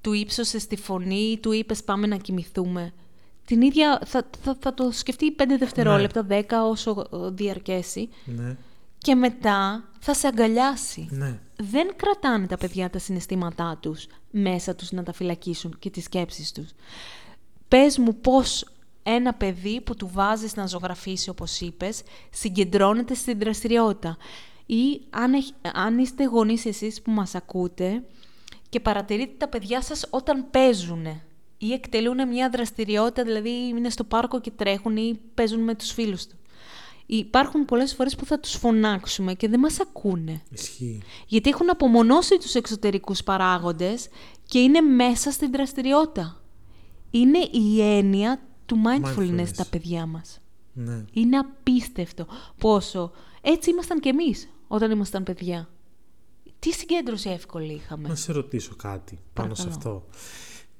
του ύψωσε στη φωνή ή του είπες πάμε να κοιμηθούμε; Την ίδια θα, θα, θα το σκεφτεί πέντε δευτερόλεπτα, δέκα όσο ε, διαρκέσει Ναι, και μετά θα σε αγκαλιάσει. ναι. Δεν κρατάνε τα παιδιά τα συναισθήματά τους μέσα τους να τα φυλακίσουν και τις σκέψεις τους. Πες μου πώς ένα παιδί που του βάζεις να ζωγραφίσει όπως είπες, συγκεντρώνεται στην δραστηριότητα. Ή αν, έχ- αν είστε γονείς εσείς που μας ακούτε και παρατηρείτε τα παιδιά σας όταν παίζουν ή εκτελούν μια δραστηριότητα, δηλαδή είναι στο πάρκο και τρέχουν ή παίζουν με τους φίλους τους. Υπάρχουν πολλές φορές που θα τους φωνάξουμε και δεν μας ακούνε. Ισχύει. Γιατί έχουν απομονώσει τους εξωτερικούς παράγοντες και είναι μέσα στην δραστηριότητα. Είναι η έννοια του mindfulness, Mindfulness. τα παιδιά μας. Ναι. Είναι απίστευτο πόσο... Έτσι ήμασταν κι εμείς όταν ήμασταν παιδιά. Τι συγκέντρωση εύκολη είχαμε. Να σε ρωτήσω κάτι πάνω σε Παρακαλώ. αυτό.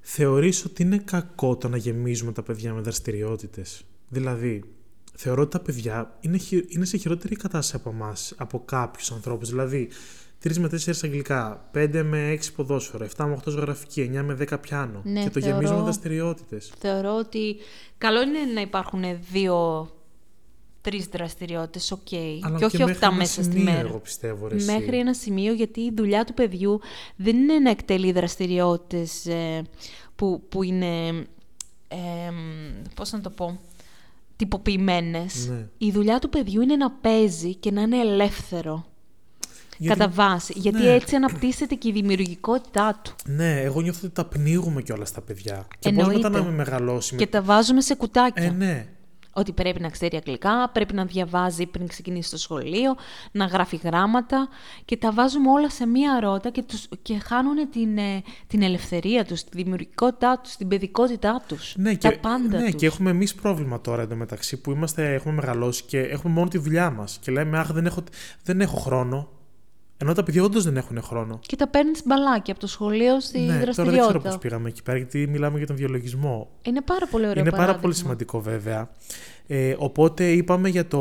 Θεωρείς ότι είναι κακό το να γεμίζουμε τα παιδιά με δραστηριότητες; Δηλαδή, θεωρώ ότι τα παιδιά είναι, χει- είναι σε χειρότερη κατάσταση από εμάς, από κάποιους ανθρώπους. Δηλαδή, 3 με 4 αγγλικά, 5 με 6 ποδόσφαιρο, 7 με 8 ζωγραφική, 9 με 10 πιάνο. Ναι, και το θεωρώ- γεμίζουμε με δραστηριότητες. Θεωρώ ότι καλό είναι να υπάρχουν δύο, τρεις δραστηριότητες, οκ. Αλλά και όχι μέχρι 7 ένα μέσα στη σημείο, μέρα. Εγώ πιστεύω, ρε, εσύ. Μέχρι ένα σημείο, γιατί η δουλειά του παιδιού δεν είναι να εκτελεί δραστηριότητες ε, που, που είναι, ε, πώς να το πω, τυποποιημένες. Ναι. Η δουλειά του παιδιού είναι να παίζει και να είναι ελεύθερο. Γιατί- Κατά βάση. Γιατί Ναι. έτσι αναπτύσσεται και η δημιουργικότητά του. Ναι, εγώ νιώθω ότι τα πνίγουμε κιόλας τα παιδιά. Και πώς Εννοείται. μετά να με μεγαλώσει. Και τα βάζουμε σε κουτάκια. Ε, ναι. Ότι πρέπει να ξέρει αγγλικά, πρέπει να διαβάζει πριν ξεκινήσει το σχολείο, να γράφει γράμματα και τα βάζουμε όλα σε μία ρότα και, τους, και χάνουν την, ε, την ελευθερία τους, τη δημιουργικότητά τους, την παιδικότητά τους, Ναι, τα και, πάντα ναι, τους. και έχουμε εμείς πρόβλημα τώρα εντωμεταξύ που είμαστε, έχουμε μεγαλώσει και έχουμε μόνο τη δουλειά μας. Και λέμε, Αχ, δεν έχω, δεν έχω χρόνο. Ενώ τα παιδιά όντως δεν έχουν χρόνο. Και τα παίρνεις μπαλάκι από το σχολείο στη ναι, τώρα δεν ξέρω δραστηριότητα. πώς πήγαμε εκεί πέρα, γιατί μιλάμε για τον βιολογισμό. Είναι πάρα πολύ ωραίο Είναι πάρα παράδειγμα. πολύ σημαντικό βέβαια. Ε, οπότε είπαμε για το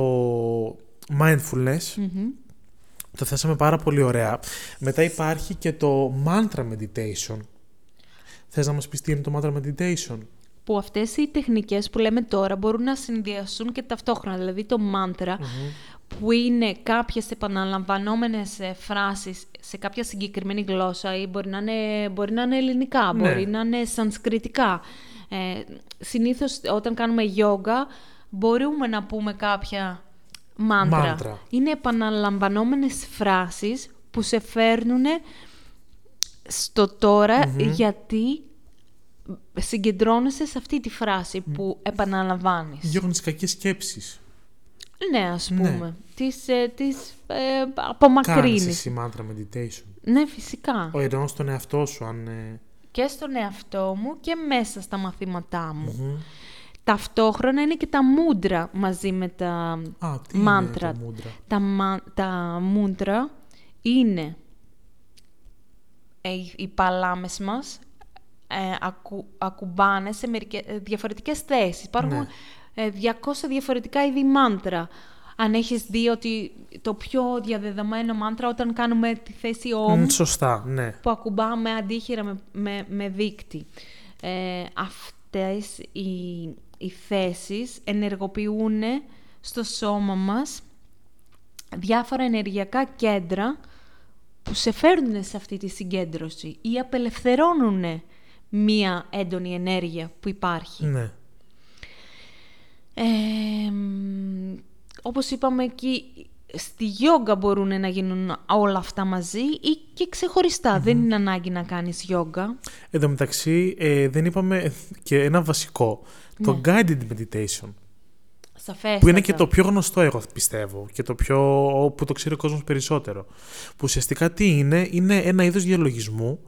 mindfulness. Μμμ. Το θέσαμε πάρα πολύ ωραία. Μετά υπάρχει και το mantra meditation. Θες να μας πεις τι είναι το mantra meditation? Που αυτές οι τεχνικές που λέμε τώρα μπορούν να συνδυαστούν και ταυτόχρονα. Δηλαδή το μάντρα που είναι κάποιες επαναλαμβανόμενες ε, φράσεις σε κάποια συγκεκριμένη γλώσσα ή μπορεί να είναι, μπορεί να είναι ελληνικά, Ναι. μπορεί να είναι σανσκριτικά. Ε, συνήθως όταν κάνουμε γιόγκα μπορούμε να πούμε κάποια μάντρα. Μάντρα. Είναι επαναλαμβανόμενες φράσεις που σε φέρνουν στο τωρα γιατί συγκεντρώνεσαι σε αυτή τη φράση που επαναλαμβάνεις. Διώχνεις κακές σκέψεις. Ναι, ας Ναι. πούμε. Τις, ε, τις ε, Κάνεις απομακρύνεις. εσύ mantra meditation. Ναι, φυσικά. Ο εννοώ στον εαυτό σου, αν... ε, Και στον εαυτό μου και μέσα στα μαθήματά μου. μμμ. Ταυτόχρονα είναι και τα μούντρα μαζί με τα Α, τι μάντρα. είναι το μούντρα; Τα, μα- τα μούντρα είναι ε, οι- οι παλάμες μας ε, ακου, ακουμπάνε σε μερικές, ε, διαφορετικές θέσεις. Υπάρχουν Ναι. Ε, 200 διαφορετικά είδη μάντρα. αν έχεις δει ότι το πιο διαδεδομένο μάντρα όταν κάνουμε τη θέση OM σωστά, ναι. που ακουμπάμε αντίχειρα με, με, με δίκτυ. Ε, αυτές οι, οι θέσεις ενεργοποιούν στο σώμα μας διάφορα ενεργειακά κέντρα που σε φέρνουν σε αυτή τη συγκέντρωση ή απελευθερώνουν μία έντονη ενέργεια που υπάρχει. Ναι. Ε, όπως είπαμε εκεί, στη γιόγκα μπορούν να γίνουν όλα αυτά μαζί ή και ξεχωριστα Δεν είναι ανάγκη να κάνεις γιόγκα. Εν τω μεταξύ, ε, δεν είπαμε και ένα βασικό. Το Ναι. guided meditation. Σαφέστατα. Που είναι και το πιο γνωστό, εγώ πιστεύω, και το πιο που το ξέρει ο κόσμος περισσότερο. Που ουσιαστικά τι είναι, είναι ένα είδος διαλογισμού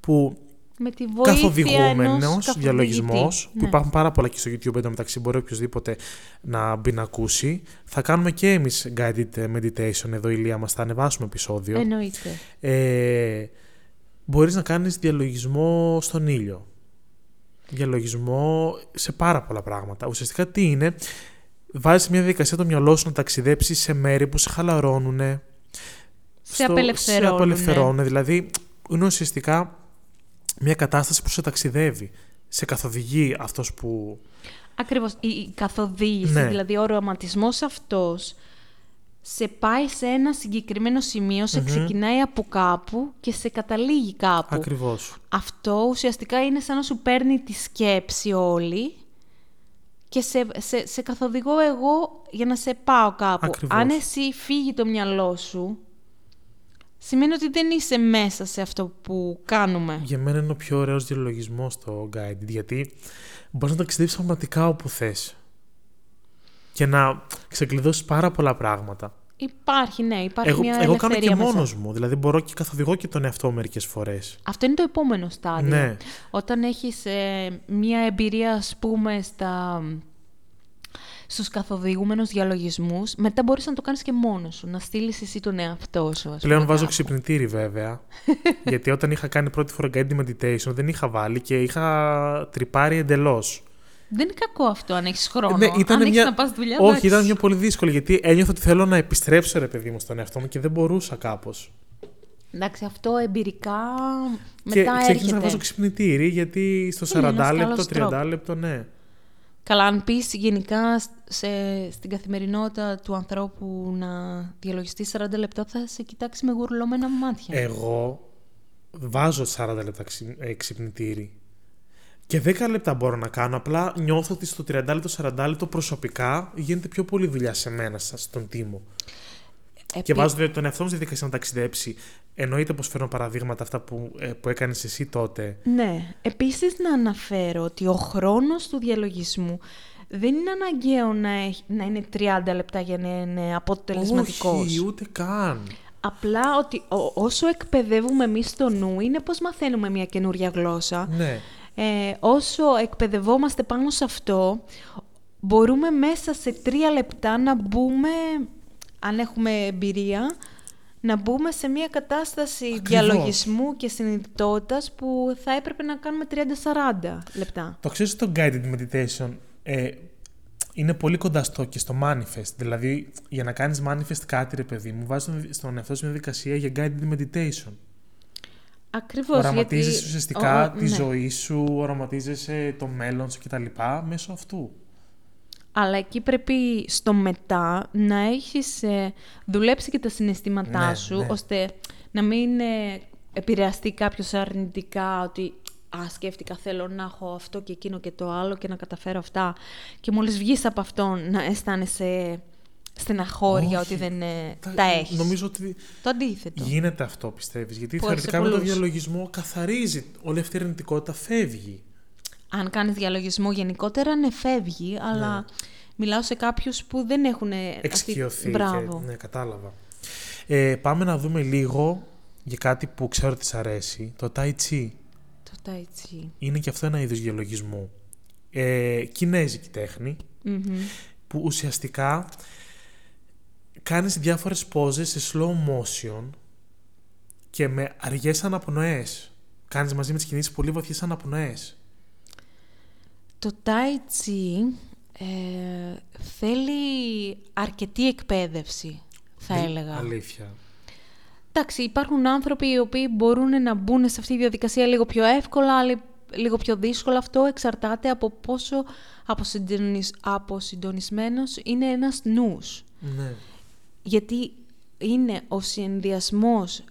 που Με τη βοήθεια καθοδηγούμενος ενός διαλογισμός, καθοδηγητή. που Ναι. υπάρχουν πάρα πολλά και στο YouTube εντωμεταξύ, μπορεί οποιοδήποτε να μπει να ακούσει. Θα κάνουμε και εμείς guided meditation εδώ, Ηλία μας, θα ανεβάσουμε επεισόδιο. Εννοείται. Ε, μπορείς να κάνεις διαλογισμό στον ήλιο. Διαλογισμό σε πάρα πολλά πράγματα. Ουσιαστικά τι είναι, βάζεις μια διαδικασία το μυαλό σου να ταξιδέψει σε μέρη που σε χαλαρώνουν. Σε απελευθερώνουν. Σε απελευθερώνουν. Δηλαδή, είναι ουσιαστικά μια κατάσταση που σε ταξιδεύει. Σε καθοδηγεί αυτός που... Ακριβώς. Η, η καθοδήγηση, Ναι. δηλαδή ο οραματισμός αυτός, σε πάει σε ένα συγκεκριμένο σημείο, σε ξεκινάει από κάπου και σε καταλήγει κάπου. Ακριβώς. Αυτό ουσιαστικά είναι σαν να σου παίρνει τη σκέψη όλη και σε, σε, σε καθοδηγώ εγώ για να σε πάω κάπου. Ακριβώς. Αν εσύ φύγει το μυαλό σου, σημαίνει ότι δεν είσαι μέσα σε αυτό που κάνουμε. Για μένα είναι ο πιο ωραίος διαλογισμός το guide, γιατί μπορείς να ταξιδεύεις πραγματικά όπου θες. Και να ξεκλειδώσεις πάρα πολλά πράγματα. Υπάρχει, ναι, υπάρχει Εγώ, μια εγώ κάνω ελευθερία και μέσα. μόνος μου, δηλαδή μπορώ και καθοδηγώ και τον εαυτό μου μερικές φορές. Αυτό είναι το επόμενο στάδιο. Ναι. Όταν έχεις ε, μία εμπειρία, ας πούμε, στα, στους καθοδηγούμενους διαλογισμούς, μετά μπορείς να το κάνεις και μόνος σου, να στείλεις εσύ τον εαυτό σου. Ας Πλέον πούμε, βάζω κάπου. ξυπνητήρι βέβαια, γιατί όταν είχα κάνει πρώτη φορά guided meditation δεν είχα βάλει και είχα τρυπάρει εντελώς. Δεν είναι κακό αυτό αν έχεις χρόνο. Ναι, ήταν αν έχεις μια... να πας δουλειά, Όχι, εντάξει. ήταν μια πολύ δύσκολη, γιατί ένιωθα ότι θέλω να επιστρέψω ρε παιδί μου στον εαυτό μου και δεν μπορούσα κάπως. Εντάξει, αυτό εμπειρικά Και μετά ξεκίνησα έρχεται. να βάζω ξυπνητήρι, γιατί στο Είναι 40 ένας λεπτό, καλός 30 τρόπος. λεπτό, ναι. Καλά, αν πεις γενικά σε, στην καθημερινότητα του ανθρώπου να διαλογιστεί 40 λεπτά, θα σε κοιτάξει με γουρλωμένα μάτια. Εγώ βάζω 40 λεπτά ξυ- ε, ξυπνητήρι. Και 10 λεπτά μπορώ να κάνω. Απλά νιώθω ότι στο 30 λεπτό, 40 λεπτό προσωπικά γίνεται πιο πολύ δουλειά σε μένα, σα- στον τίμο. Και Επί- βάζω δηλαδή, τον εαυτό μου στη διαδικασία να ταξιδέψει. Εννοείται πως φέρνω παραδείγματα αυτά που, ε, που έκανες εσύ τότε. Ναι. Επίσης να αναφέρω ότι ο χρόνος του διαλογισμού δεν είναι αναγκαίο να, έχει- να είναι 30 λεπτά για να είναι αποτελεσματικός. Όχι, ούτε καν. Απλά ότι ο- όσο εκπαιδεύουμε εμείς το νου είναι πώς μαθαίνουμε μια καινούρια γλώσσα. Ναι. Ε, όσο εκπαιδευόμαστε πάνω σε αυτό, μπορούμε μέσα σε τρία λεπτά να μπούμε, αν έχουμε εμπειρία, να μπούμε σε μια κατάσταση Ακριβώς. διαλογισμού και συνειδητότητας που θα έπρεπε να κάνουμε 30-40 λεπτά. Το ξέρεις ότι το guided meditation ε, είναι πολύ κοντά στο και στο manifest. Δηλαδή, για να κάνεις manifest κάτι, ρε παιδί μου, βάζεις τον- στον εαυτό σου μια δικασία για guided meditation. Ακριβώς, Οραματίζεσαι γιατί... ουσιαστικά ο- ο- τη ναι. ζωή σου, οραματίζεσαι το μέλλον σου κτλ. μέσω αυτού. Αλλά εκεί πρέπει στο μετά να έχεις ε, δουλέψει και τα συναισθήματά Ναι, σου, ναι. ώστε να μην ε, επηρεαστεί κάποιος αρνητικά ότι «Α, σκέφτηκα, θέλω να έχω αυτό και εκείνο και το άλλο και να καταφέρω αυτά». Και μόλις βγεις από αυτό να αισθάνεσαι στεναχώρια Όχι. ότι δεν ε, τα, έχεις. Νομίζω ότι Το αντίθετο. γίνεται αυτό, πιστεύεις. Γιατί Που θεωρητικά σε με το πολλούς. διαλογισμό καθαρίζει. Όλη αυτή η αρνητικότητα φεύγει. Αν κάνεις διαλογισμό γενικότερα, ναι, φεύγει, αλλά μιλάω σε κάποιους που δεν έχουν ε, αυτή- Εξοικειωθεί. Μπράβο. Και, ναι, κατάλαβα. Ε, πάμε να δούμε λίγο για κάτι που ξέρω ότι σ' αρέσει. Το Tai Chi. Το tai chi. Είναι και αυτό ένα είδος διαλογισμού. Ε, κινέζικη τέχνη. Μμμ. που ουσιαστικά κάνεις διάφορες πόζες σε slow motion και με αργές αναπνοές. Κάνεις μαζί με τις κινήσεις πολύ βαθιές αναπνοές. Το Tai Chi ε, θέλει αρκετή εκπαίδευση, θα Ε, έλεγα. Αλήθεια. Εντάξει, υπάρχουν άνθρωποι οι οποίοι μπορούν να μπουν σε αυτή τη διαδικασία λίγο πιο εύκολα, άλλοι λίγο πιο δύσκολα. Αυτό εξαρτάται από πόσο αποσυντονισ... αποσυντονισμένος είναι ένας νους. Ναι. Γιατί είναι ο συνδυασμός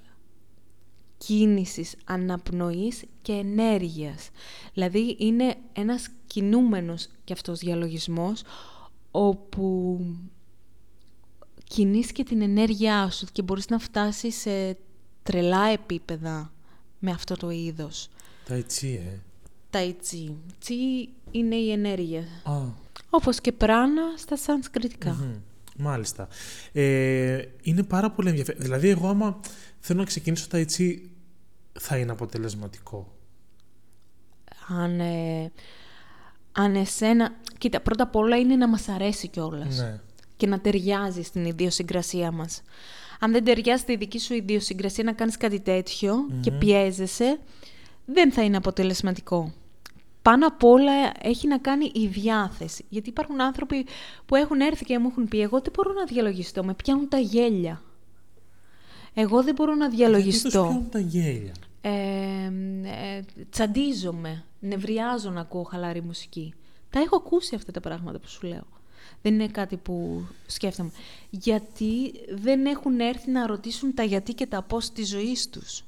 κίνησης, αναπνοής και ενέργειας. Δηλαδή είναι ένας κινούμενος και αυτός διαλογισμός όπου κινείς και την ενέργειά σου και μπορείς να φτάσεις σε τρελά επίπεδα με αυτό το είδος. Τα έτσι, ε. Τα τσι. Τσι είναι η ενέργεια. Α, Όπως και πράνα στα σανσκριτικά. μμμ. Μάλιστα. Ε, είναι πάρα πολύ ενδιαφέρον. Δηλαδή, εγώ άμα θέλω να ξεκινήσω τα έτσι, θα είναι αποτελεσματικό. Αν, ε, αν εσένα... Κοίτα, πρώτα απ' όλα είναι να μας αρέσει κιόλας. Ναι. Και να ταιριάζει στην ιδιοσυγκρασία μας. Αν δεν ταιριάζει στη δική σου ιδιοσυγκρασία να κάνεις κάτι τέτοιο και πιέζεσαι, δεν θα είναι αποτελεσματικό. Πάνω απ' όλα έχει να κάνει η διάθεση. Γιατί υπάρχουν άνθρωποι που έχουν έρθει και μου έχουν πει «Εγώ δεν μπορώ να διαλογιστώ, με πιάνουν τα γέλια». Εγώ δεν μπορώ να Γιατί διαλογιστώ. τους πιάνουν τα γέλια. Ε, ε, τσαντίζομαι, νευριάζω να ακούω χαλαρή μουσική. Τα έχω ακούσει αυτά τα πράγματα που σου λέω. Δεν είναι κάτι που σκέφτομαι. Γιατί δεν έχουν έρθει να ρωτήσουν τα γιατί και τα πώς της ζωής τους.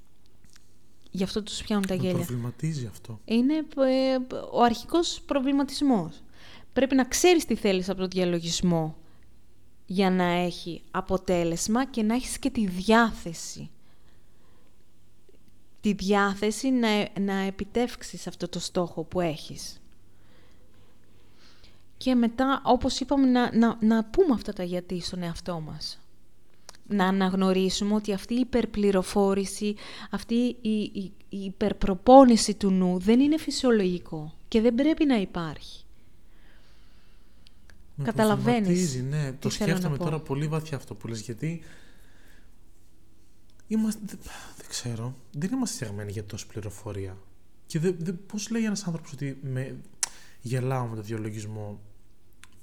Γι' αυτό τους πιάνουν τα Με γέλια. προβληματίζει αυτό. Είναι ε, ο αρχικός προβληματισμός. Πρέπει να ξέρεις τι θέλεις από τον διαλογισμό για να έχει αποτέλεσμα και να έχεις και τη διάθεση. Τη διάθεση να, να επιτεύξεις αυτό το στόχο που έχεις. Και μετά, όπως είπαμε, να, να, να πούμε αυτά τα γιατί στον εαυτό μας. Να αναγνωρίσουμε ότι αυτή η υπερπληροφόρηση, αυτή η, η, η υπερπροπόνηση του νου δεν είναι φυσιολογικό και δεν πρέπει να υπάρχει. Με Καταλαβαίνεις προβληματίζει, ναι. Το τι θέλω να σκέφτομαι πω. τώρα πολύ βαθιά αυτό που λες, γιατί είμαστε, δεν, δεν ξέρω, δεν είμαστε φτιαγμένοι για τόση πληροφορία. Και δεν, δεν, πώς λέει ένας άνθρωπος ότι με, γελάω με το διαλογισμό.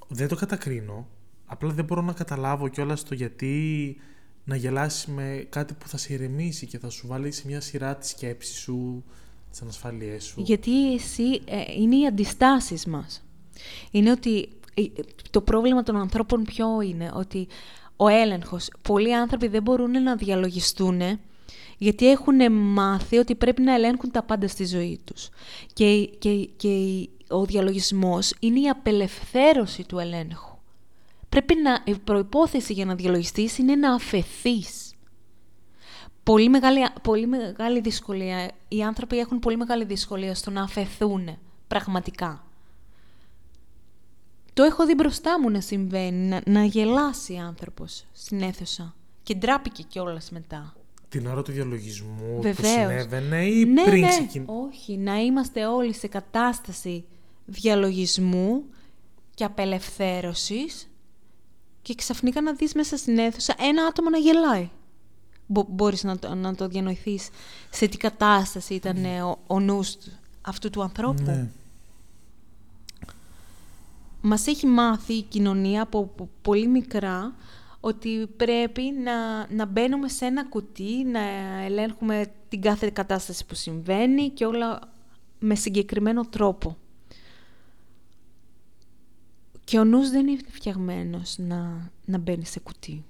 Δεν το κατακρίνω, απλά δεν μπορώ να καταλάβω κιόλας το γιατί να γελάσει με κάτι που θα σε ηρεμήσει και θα σου βάλει σε μια σειρά τη σκέψη σου, τις ανασφάλειές σου. Γιατί εσύ ε, είναι οι αντιστάσεις μας. Είναι ότι ε, το πρόβλημα των ανθρώπων ποιο είναι, ότι ο έλεγχος, πολλοί άνθρωποι δεν μπορούν να διαλογιστούν γιατί έχουν μάθει ότι πρέπει να ελέγχουν τα πάντα στη ζωή τους. Και, και, και ο διαλογισμός είναι η απελευθέρωση του ελέγχου. Πρέπει να, η προϋπόθεση για να διαλογιστείς είναι να αφαιθείς. Πολύ μεγάλη, πολύ μεγάλη δυσκολία. Οι άνθρωποι έχουν πολύ μεγάλη δυσκολία στο να αφαιθούν πραγματικά. Το έχω δει μπροστά μου να συμβαίνει, να, να γελάσει άνθρωπος στην αίθουσα. Και ντράπηκε κιόλας μετά. Την ώρα του διαλογισμού που Βεβαίως. συνέβαινε ή ναι, πριν ναι. ξεκινήσει. Όχι, να είμαστε όλοι σε κατάσταση διαλογισμού και απελευθέρωσης και ξαφνικά να δεις μέσα στην αίθουσα ένα άτομο να γελάει. Μπο- μπορείς να το, να το διανοηθείς σε τι κατάσταση ήταν ε, ο, ο νους του- αυτού του ανθρώπου. Ναι. Μας έχει μάθει η κοινωνία από πο- πολύ μικρά ότι πρέπει να, να μπαίνουμε σε ένα κουτί, να ελέγχουμε την κάθε κατάσταση που συμβαίνει και όλα με συγκεκριμένο τρόπο. Και ο νους δεν είναι φτιαγμένος να, να μπαίνει σε κουτί.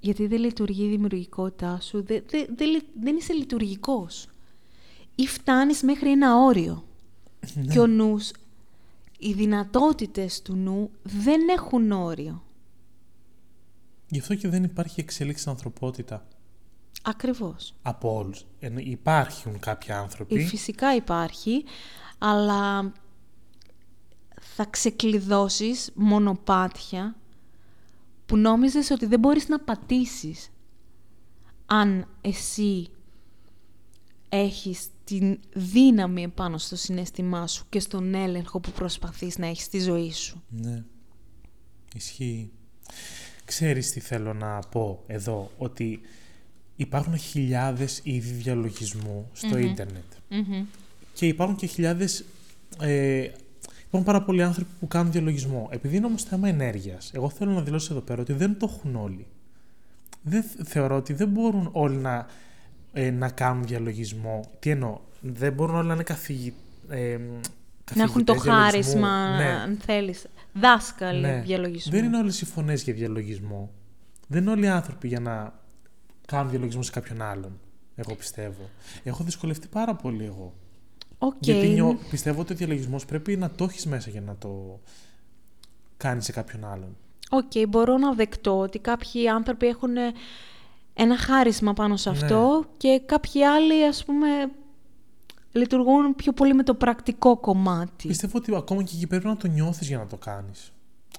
Γιατί δεν λειτουργεί η δημιουργικότητά σου, δεν, δεν, δεν, λει- δεν είσαι λειτουργικός. Ή φτάνεις μέχρι ένα όριο. Και ο νους, οι δυνατότητες του νου δεν έχουν όριο. Γι' αυτό και δεν υπάρχει εξέλιξη στην ανθρωπότητα Ακριβώς. από όλους. Υπάρχουν κάποιοι άνθρωποι. Φυσικά υπάρχει, αλλά θα ξεκλειδώσεις μονοπάτια που νόμιζες ότι δεν μπορείς να πατήσεις αν εσύ έχεις την δύναμη επάνω στο συναίσθημά σου και στον έλεγχο που προσπαθείς να έχεις στη ζωή σου. Ναι. Ισχύει. Ξέρεις τι θέλω να πω εδώ, ότι υπάρχουν χιλιάδες είδη διαλογισμού στο ίντερνετ. Και υπάρχουν και χιλιάδες... Ε, Υπάρχουν πάρα πολλοί άνθρωποι που κάνουν διαλογισμό. Επειδή είναι όμως θέμα ενέργειας, εγώ θέλω να δηλώσω εδώ πέρα ότι δεν το έχουν όλοι. Δεν θεωρώ ότι δεν μπορούν όλοι να, ε, να κάνουν διαλογισμό. Τι εννοώ, δεν μπορούν όλοι να είναι καθηγητέ. Ε, να έχουν το χάρισμα, ναι. αν θέλεις. Δάσκαλοι ναι. διαλογισμού. Δεν είναι όλες οι φωνές για διαλογισμό. Δεν είναι όλοι οι άνθρωποι για να κάνουν διαλογισμό σε κάποιον άλλον. Εγώ πιστεύω. Έχω δυσκολευτεί πάρα πολύ εγώ. Okay. Γιατί πιστεύω ότι ο διαλογισμός πρέπει να το έχεις μέσα για να το κάνεις σε κάποιον άλλον. Οκ, okay, μπορώ να δεχτώ ότι κάποιοι άνθρωποι έχουν ένα χάρισμα πάνω σε αυτό ναι. και κάποιοι άλλοι, ας πούμε, λειτουργούν πιο πολύ με το πρακτικό κομμάτι. Πιστεύω ότι ακόμα και εκεί πρέπει να το νιώθεις για να το κάνεις.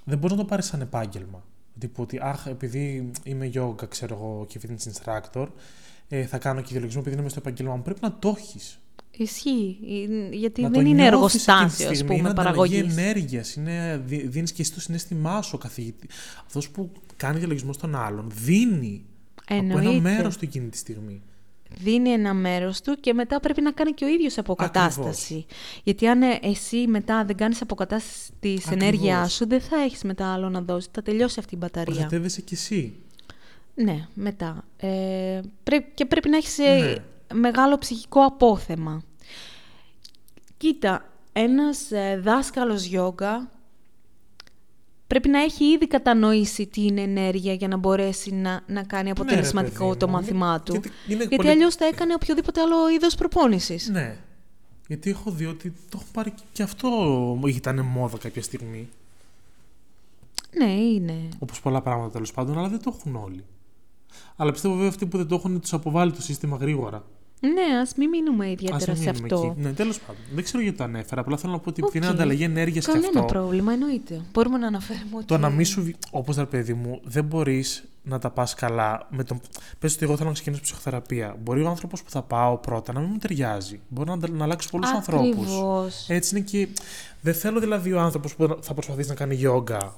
Δεν μπορείς να το πάρεις σαν επάγγελμα. Τύπου ότι, αχ, επειδή είμαι yoga, ξέρω εγώ, και fitness instructor, ε, θα κάνω και διαλογισμό επειδή είμαι στο επάγγελμά μου. Πρέπει να το έχεις. Ισχύει. Γιατί να δεν είναι εργοστάσιος, ας πούμε, είναι παραγωγής. Είναι ενέργεια. Δίνεις και εσύ το συνέστημά σου ο καθηγητή. Αυτός που κάνει διαλογισμό στον άλλον δίνει Εννοείται. από ένα μέρος του εκείνη τη στιγμή δίνει ένα μέρος του και μετά πρέπει να κάνει και ο ίδιος αποκατάσταση. Γιατί αν ε, εσύ μετά δεν κάνεις αποκατάσταση της ενέργειάς σου, δεν θα έχεις μετά άλλο να δώσεις. Θα τελειώσει αυτή η μπαταρία. Προστατεύεσαι κι εσύ. Ναι, μετά. Ε, και πρέπει να έχεις ε, ναι. μεγάλο ψυχικό απόθεμα. Κοίτα, ένας ε, δάσκαλος γιόγκα πρέπει να έχει ήδη κατανοήσει τι είναι ενέργεια για να μπορέσει να, να κάνει ναι, αποτελεσματικό ναι, το μάθημά του. Γιατί, Γιατί πολύ... αλλιώς θα έκανε οποιοδήποτε άλλο είδος προπόνησης. Ναι. Γιατί έχω δει ότι το έχω πάρει και αυτό ήταν μόδα κάποια στιγμή. Ναι, είναι. Όπως πολλά πράγματα τέλος πάντων, αλλά δεν το έχουν όλοι. Αλλά πιστεύω βέβαια αυτοί που δεν το έχουν τους αποβάλει το σύστημα γρήγορα. Ναι, ας μην μείνουμε ιδιαίτερα σε αυτό. Εκεί. Ναι, τέλος πάντων. Δεν ξέρω γιατί το ανέφερα. Απλά θέλω να πω ότι okay. είναι ανταλλαγή ενέργειας και αυτό. Κανένα πρόβλημα, εννοείται. Μπορούμε να αναφέρουμε ότι. Το να μην σου. Όπως τα παιδί μου, δεν μπορείς να τα πας καλά. Με τον... Πες ότι εγώ θέλω να ξεκινήσω ψυχοθεραπεία. Μπορεί ο άνθρωπος που θα πάω πρώτα να μην μου ταιριάζει. Μπορεί να, να αλλάξει πολλούς ανθρώπους. Έτσι είναι και. Δεν θέλω δηλαδή ο άνθρωπος που θα προσπαθήσει να κάνει γιόγκα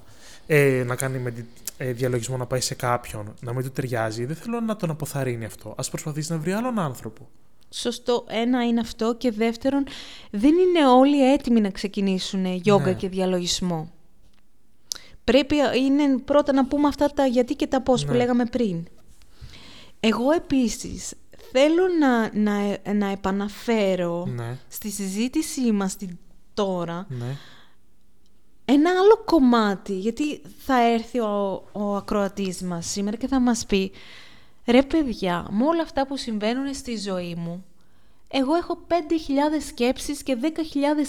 ε, να κάνει με ε, διαλογισμό να πάει σε κάποιον, να μην του ταιριάζει, δεν θέλω να τον αποθαρρύνει αυτό. Α προσπαθήσει να βρει άλλον άνθρωπο. Σωστό. Ένα είναι αυτό και δεύτερον, δεν είναι όλοι έτοιμοι να ξεκινήσουν γιόγκα ναι. και διαλογισμό. Πρέπει είναι πρώτα να πούμε αυτά τα γιατί και τα πώς που ναι. λέγαμε πριν. Εγώ επίσης θέλω να, να, να επαναφέρω ναι. στη συζήτησή μας τώρα ένα άλλο κομμάτι, γιατί θα έρθει ο, ο ακροατής μας σήμερα και θα μας πει «Ρε παιδιά, με όλα αυτά που συμβαίνουν στη ζωή μου, εγώ έχω 5.000 σκέψεις και 10.000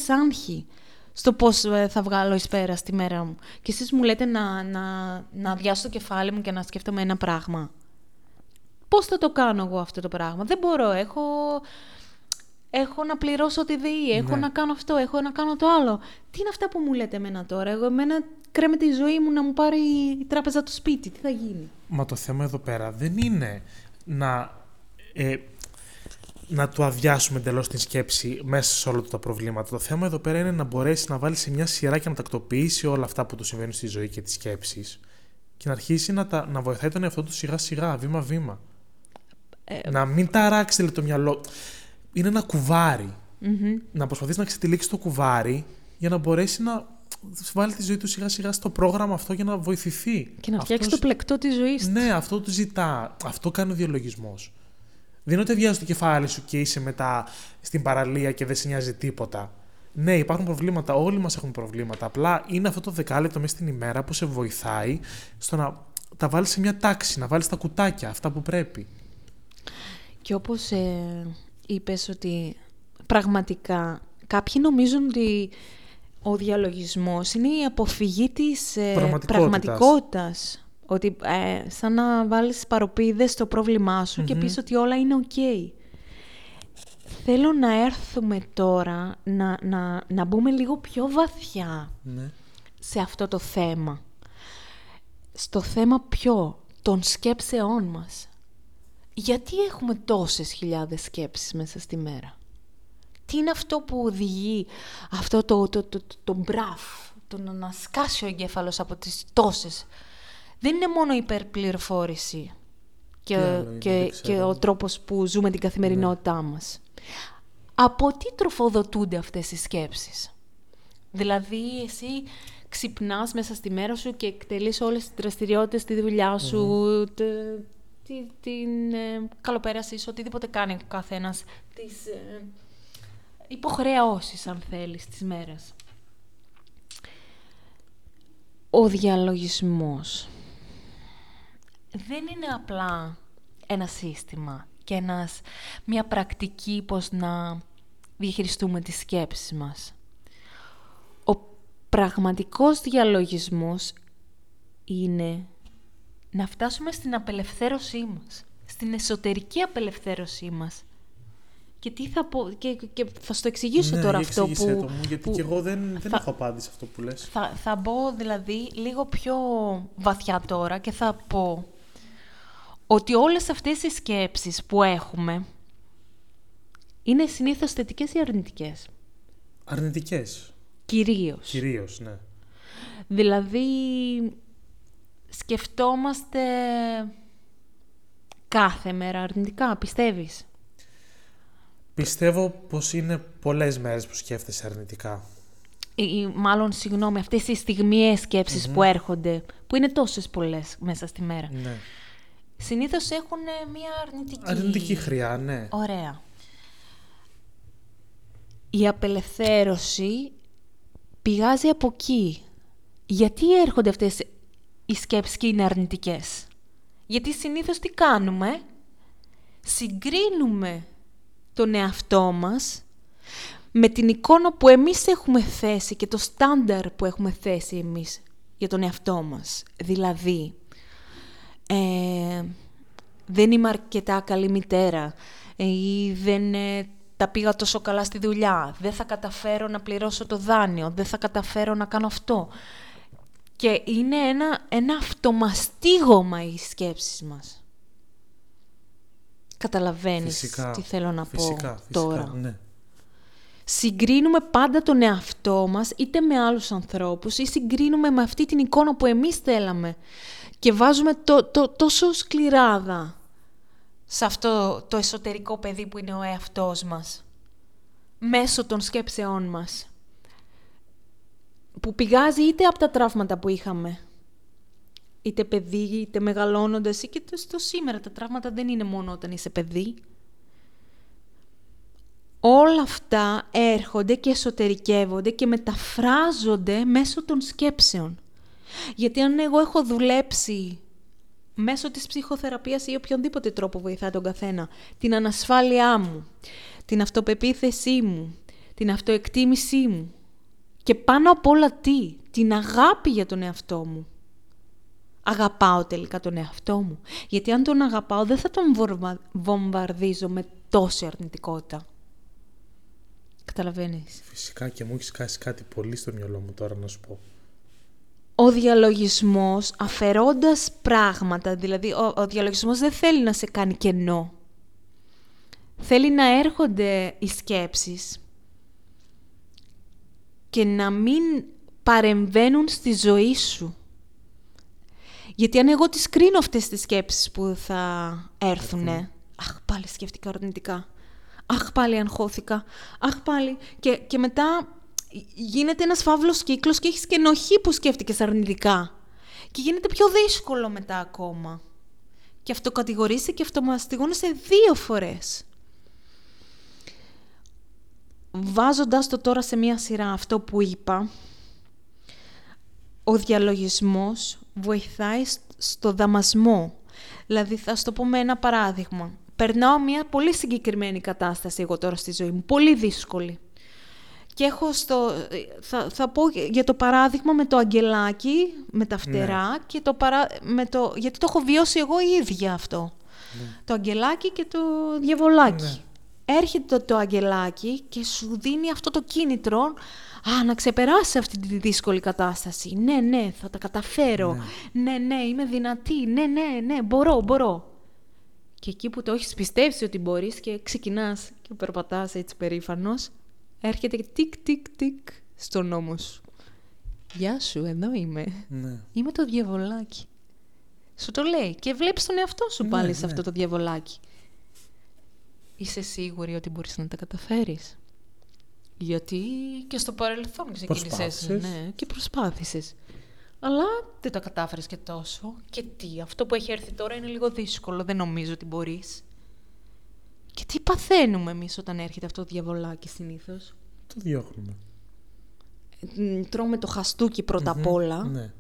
άγχη στο πώς ε, θα βγάλω εις πέρα στη μέρα μου. Και εσείς μου λέτε να, να, να αδειάσω το κεφάλι μου και να σκέφτομαι ένα πράγμα. Πώς θα το κάνω εγώ αυτό το πράγμα; Δεν μπορώ, έχω έχω να πληρώσω τη ΔΕΗ, έχω ναι. να κάνω αυτό, έχω να κάνω το άλλο. Τι είναι αυτά που μου λέτε εμένα τώρα; Εγώ εμένα κρέμεται η ζωή μου να μου πάρει η τράπεζα το σπίτι. Τι θα γίνει; Μα το θέμα εδώ πέρα δεν είναι να, ε, να του αδειάσουμε εντελώς την σκέψη μέσα σε όλα τα προβλήματα. Το θέμα εδώ πέρα είναι να μπορέσει να βάλει σε μια σειρά και να τακτοποιήσει όλα αυτά που του συμβαίνουν στη ζωή και τις σκέψεις και να αρχίσει να, τα, να βοηθάει τον εαυτό του σιγά σιγά, βήμα-βήμα. Ε, να μην ταράξει το μυαλό είναι ένα Να προσπαθήσει να ξετυλίξεις το κουβάρι για να μπορέσει να βάλει τη ζωή του σιγά σιγά στο πρόγραμμα αυτό για να βοηθηθεί. Και να φτιάξει το πλεκτό της ζωής του. Ναι, αυτό του ζητά. Αυτό κάνει ο διαλογισμός. Δεν είναι ότι βιάζεις το κεφάλι σου και είσαι μετά στην παραλία και δεν σε νοιάζει τίποτα. Ναι, υπάρχουν προβλήματα. Όλοι μας έχουν προβλήματα. Απλά είναι αυτό το δεκάλεπτο μέσα στην ημέρα που σε βοηθάει στο να τα βάλεις σε μια τάξη, να βάλεις τα κουτάκια, αυτά που πρέπει. Και όπως ε, είπες ότι πραγματικά κάποιοι νομίζουν ότι ο διαλογισμός είναι η αποφυγή της ε, πραγματικότητας. Ότι ε, σαν να βάλεις παρωπίδες στο πρόβλημά σου και πεις ότι όλα είναι οκ. Θέλω να έρθουμε τώρα να, να, να μπούμε λίγο πιο βαθιά ναι. σε αυτό το θέμα. Στο θέμα ποιο, των σκέψεών μας γιατί έχουμε τόσες χιλιάδες σκέψεις μέσα στη μέρα; Τι είναι αυτό που οδηγεί αυτό το, το, το, το, το μπραφ, το να σκάσει ο εγκέφαλος από τις τόσες; Δεν είναι μόνο η υπερπληροφόρηση και, και, και ο τρόπος που ζούμε την καθημερινότητά ναι. μας. Από τι τροφοδοτούνται αυτές οι σκέψεις; Δηλαδή, εσύ ξυπνάς μέσα στη μέρα σου και εκτελείς όλες τις δραστηριότητες στη δουλειά σου, τε- τη- την ε, καλοπέρασή σου, οτιδήποτε κάνει ο καθένας, τις ε, υποχρεώσεις, αν θέλεις, της μέρας. Ο διαλογισμός δεν είναι απλά ένα σύστημα και ένας, μια πρακτική πώς να διαχειριστούμε τις σκέψεις μας. Ο πραγματικός διαλογισμός είναι να φτάσουμε στην απελευθέρωσή μας, στην εσωτερική απελευθέρωσή μας. Και τι θα πω, και, και θα στο εξηγήσω ναι, τώρα για αυτό που... εξήγησέ το μου, γιατί που και εγώ δεν, δεν θα- έχω απάντηση σε αυτό που λες. θα, θα μπω δηλαδή λίγο πιο βαθιά τώρα και θα πω ότι όλες αυτές οι σκέψεις που έχουμε είναι συνήθως θετικές ή αρνητικές; Αρνητικές, Κυρίως. κυρίως, ναι. Δηλαδή, σκεφτόμαστε κάθε μέρα αρνητικά, πιστεύεις; Πιστεύω πως είναι πολλές μέρες που σκέφτεσαι αρνητικά. Ή, ή μάλλον, συγγνώμη, αυτές οι στιγμιαίες σκέψεις που έρχονται, που είναι τόσες πολλές μέσα στη μέρα. Ναι. Συνήθως έχουν μία αρνητική... Αρνητική χρειά, ναι. Ωραία. Η απελευθέρωση πηγάζει από εκεί. Γιατί έρχονται αυτές οι σκέψεις και είναι αρνητικές. Γιατί συνήθως τι κάνουμε; Συγκρίνουμε τον εαυτό μας με την εικόνα που εμείς έχουμε θέσει και το στάνταρ που έχουμε θέσει εμείς για τον εαυτό μας. Δηλαδή, ε, δεν είμαι αρκετά καλή μητέρα ε, ή δεν ε, τα πήγα τόσο καλά στη δουλειά, δεν θα καταφέρω να πληρώσω το δάνειο, δεν θα καταφέρω να κάνω αυτό. Και είναι ένα, ένα αυτομαστίγωμα οι σκέψεις μας. Καταλαβαίνεις Φυσικά. τι θέλω να φυσικά, πω φυσικά, τώρα. Ναι. Συγκρίνουμε πάντα τον εαυτό μας είτε με άλλους ανθρώπους ή συγκρίνουμε με αυτή την εικόνα που εμείς θέλαμε και βάζουμε το, το, τόσο σκληράδα σε αυτό το εσωτερικό παιδί που είναι ο εαυτός μας μέσω των σκέψεών μας που πηγάζει είτε από τα τραύματα που είχαμε είτε παιδί είτε μεγαλώνοντας ή και το, στο σήμερα τα τραύματα δεν είναι μόνο όταν είσαι παιδί όλα αυτά έρχονται και εσωτερικεύονται και μεταφράζονται μέσω των σκέψεων. Γιατί αν εγώ έχω δουλέψει μέσω της ψυχοθεραπείας ή οποιονδήποτε τρόπο βοηθά τον καθένα, την ανασφάλειά μου, την αυτοπεποίθησή μου, την αυτοεκτίμησή μου και πάνω απ' όλα τι, την αγάπη για τον εαυτό μου. Αγαπάω τελικά τον εαυτό μου. Γιατί αν τον αγαπάω δεν θα τον βομβα- βομβαρδίζω με τόση αρνητικότητα. Καταλαβαίνεις; Φυσικά και μου έχεις κάσει κάτι πολύ στο μυαλό μου τώρα να σου πω. Ο διαλογισμός αφαιρώντας πράγματα, δηλαδή ο, ο διαλογισμός δεν θέλει να σε κάνει κενό. Θέλει να έρχονται οι σκέψεις και να μην παρεμβαίνουν στη ζωή σου. Γιατί αν εγώ τις κρίνω αυτές τις σκέψεις που θα έρθουνε, αχ πάλι σκέφτηκα αρνητικά, αχ πάλι αγχώθηκα, αχ πάλι και, και μετά γίνεται ένας φαύλος κύκλος και έχεις και ενοχή που σκέφτηκες αρνητικά. Και γίνεται πιο δύσκολο μετά ακόμα. Και αυτοκατηγορείσαι και αυτομαστιγώνεσαι δύο φορές. Βάζοντας το τώρα σε μία σειρά αυτό που είπα, ο διαλογισμός βοηθάει σ- στο δαμασμό. Δηλαδή, θα σου το πω με ένα παράδειγμα. Περνάω μια πολύ συγκεκριμένη κατάσταση εγώ τώρα στη ζωή μου, πολύ δύσκολη. Και έχω στο... Θα, θα πω για το παράδειγμα με το αγγελάκι, με τα φτερά και το παρά... με το... γιατί το έχω βιώσει εγώ η ίδια αυτό. Το αγγελάκι και το διαβολάκι. Ναι. Έρχεται το, το αγγελάκι και σου δίνει αυτό το κίνητρο α, να ξεπεράσει αυτή τη δύσκολη κατάσταση. Ναι, ναι, θα τα καταφέρω. Ναι, ναι, είμαι δυνατή. Ναι, ναι, ναι, μπορώ, μπορώ. Και εκεί που το έχεις πιστέψει ότι μπορείς και ξεκινάς και περπατάς έτσι περήφανος, έρχεται και τικ, τικ, τικ στον νόμο σου. Γεια σου, εδώ είμαι. Ναι. Είμαι το διαβολάκι. Σου το λέει και βλέπεις τον εαυτό σου Ναι, πάλι σε ναι. αυτό το διαβολάκι. Είσαι σίγουρη ότι μπορείς να τα καταφέρεις; Γιατί και στο παρελθόν ξεκίνησες. Προσπάθησες. Ναι, και προσπάθησες. Αλλά δεν τα κατάφερες και τόσο. Και τι, αυτό που έχει έρθει τώρα είναι λίγο δύσκολο. Δεν νομίζω ότι μπορείς. Και τι παθαίνουμε εμείς όταν έρχεται αυτό το διαβολάκι συνήθως; Το διώχνουμε. Μ, Τρώμε το χαστούκι πρώτα απ' όλα. Ναι.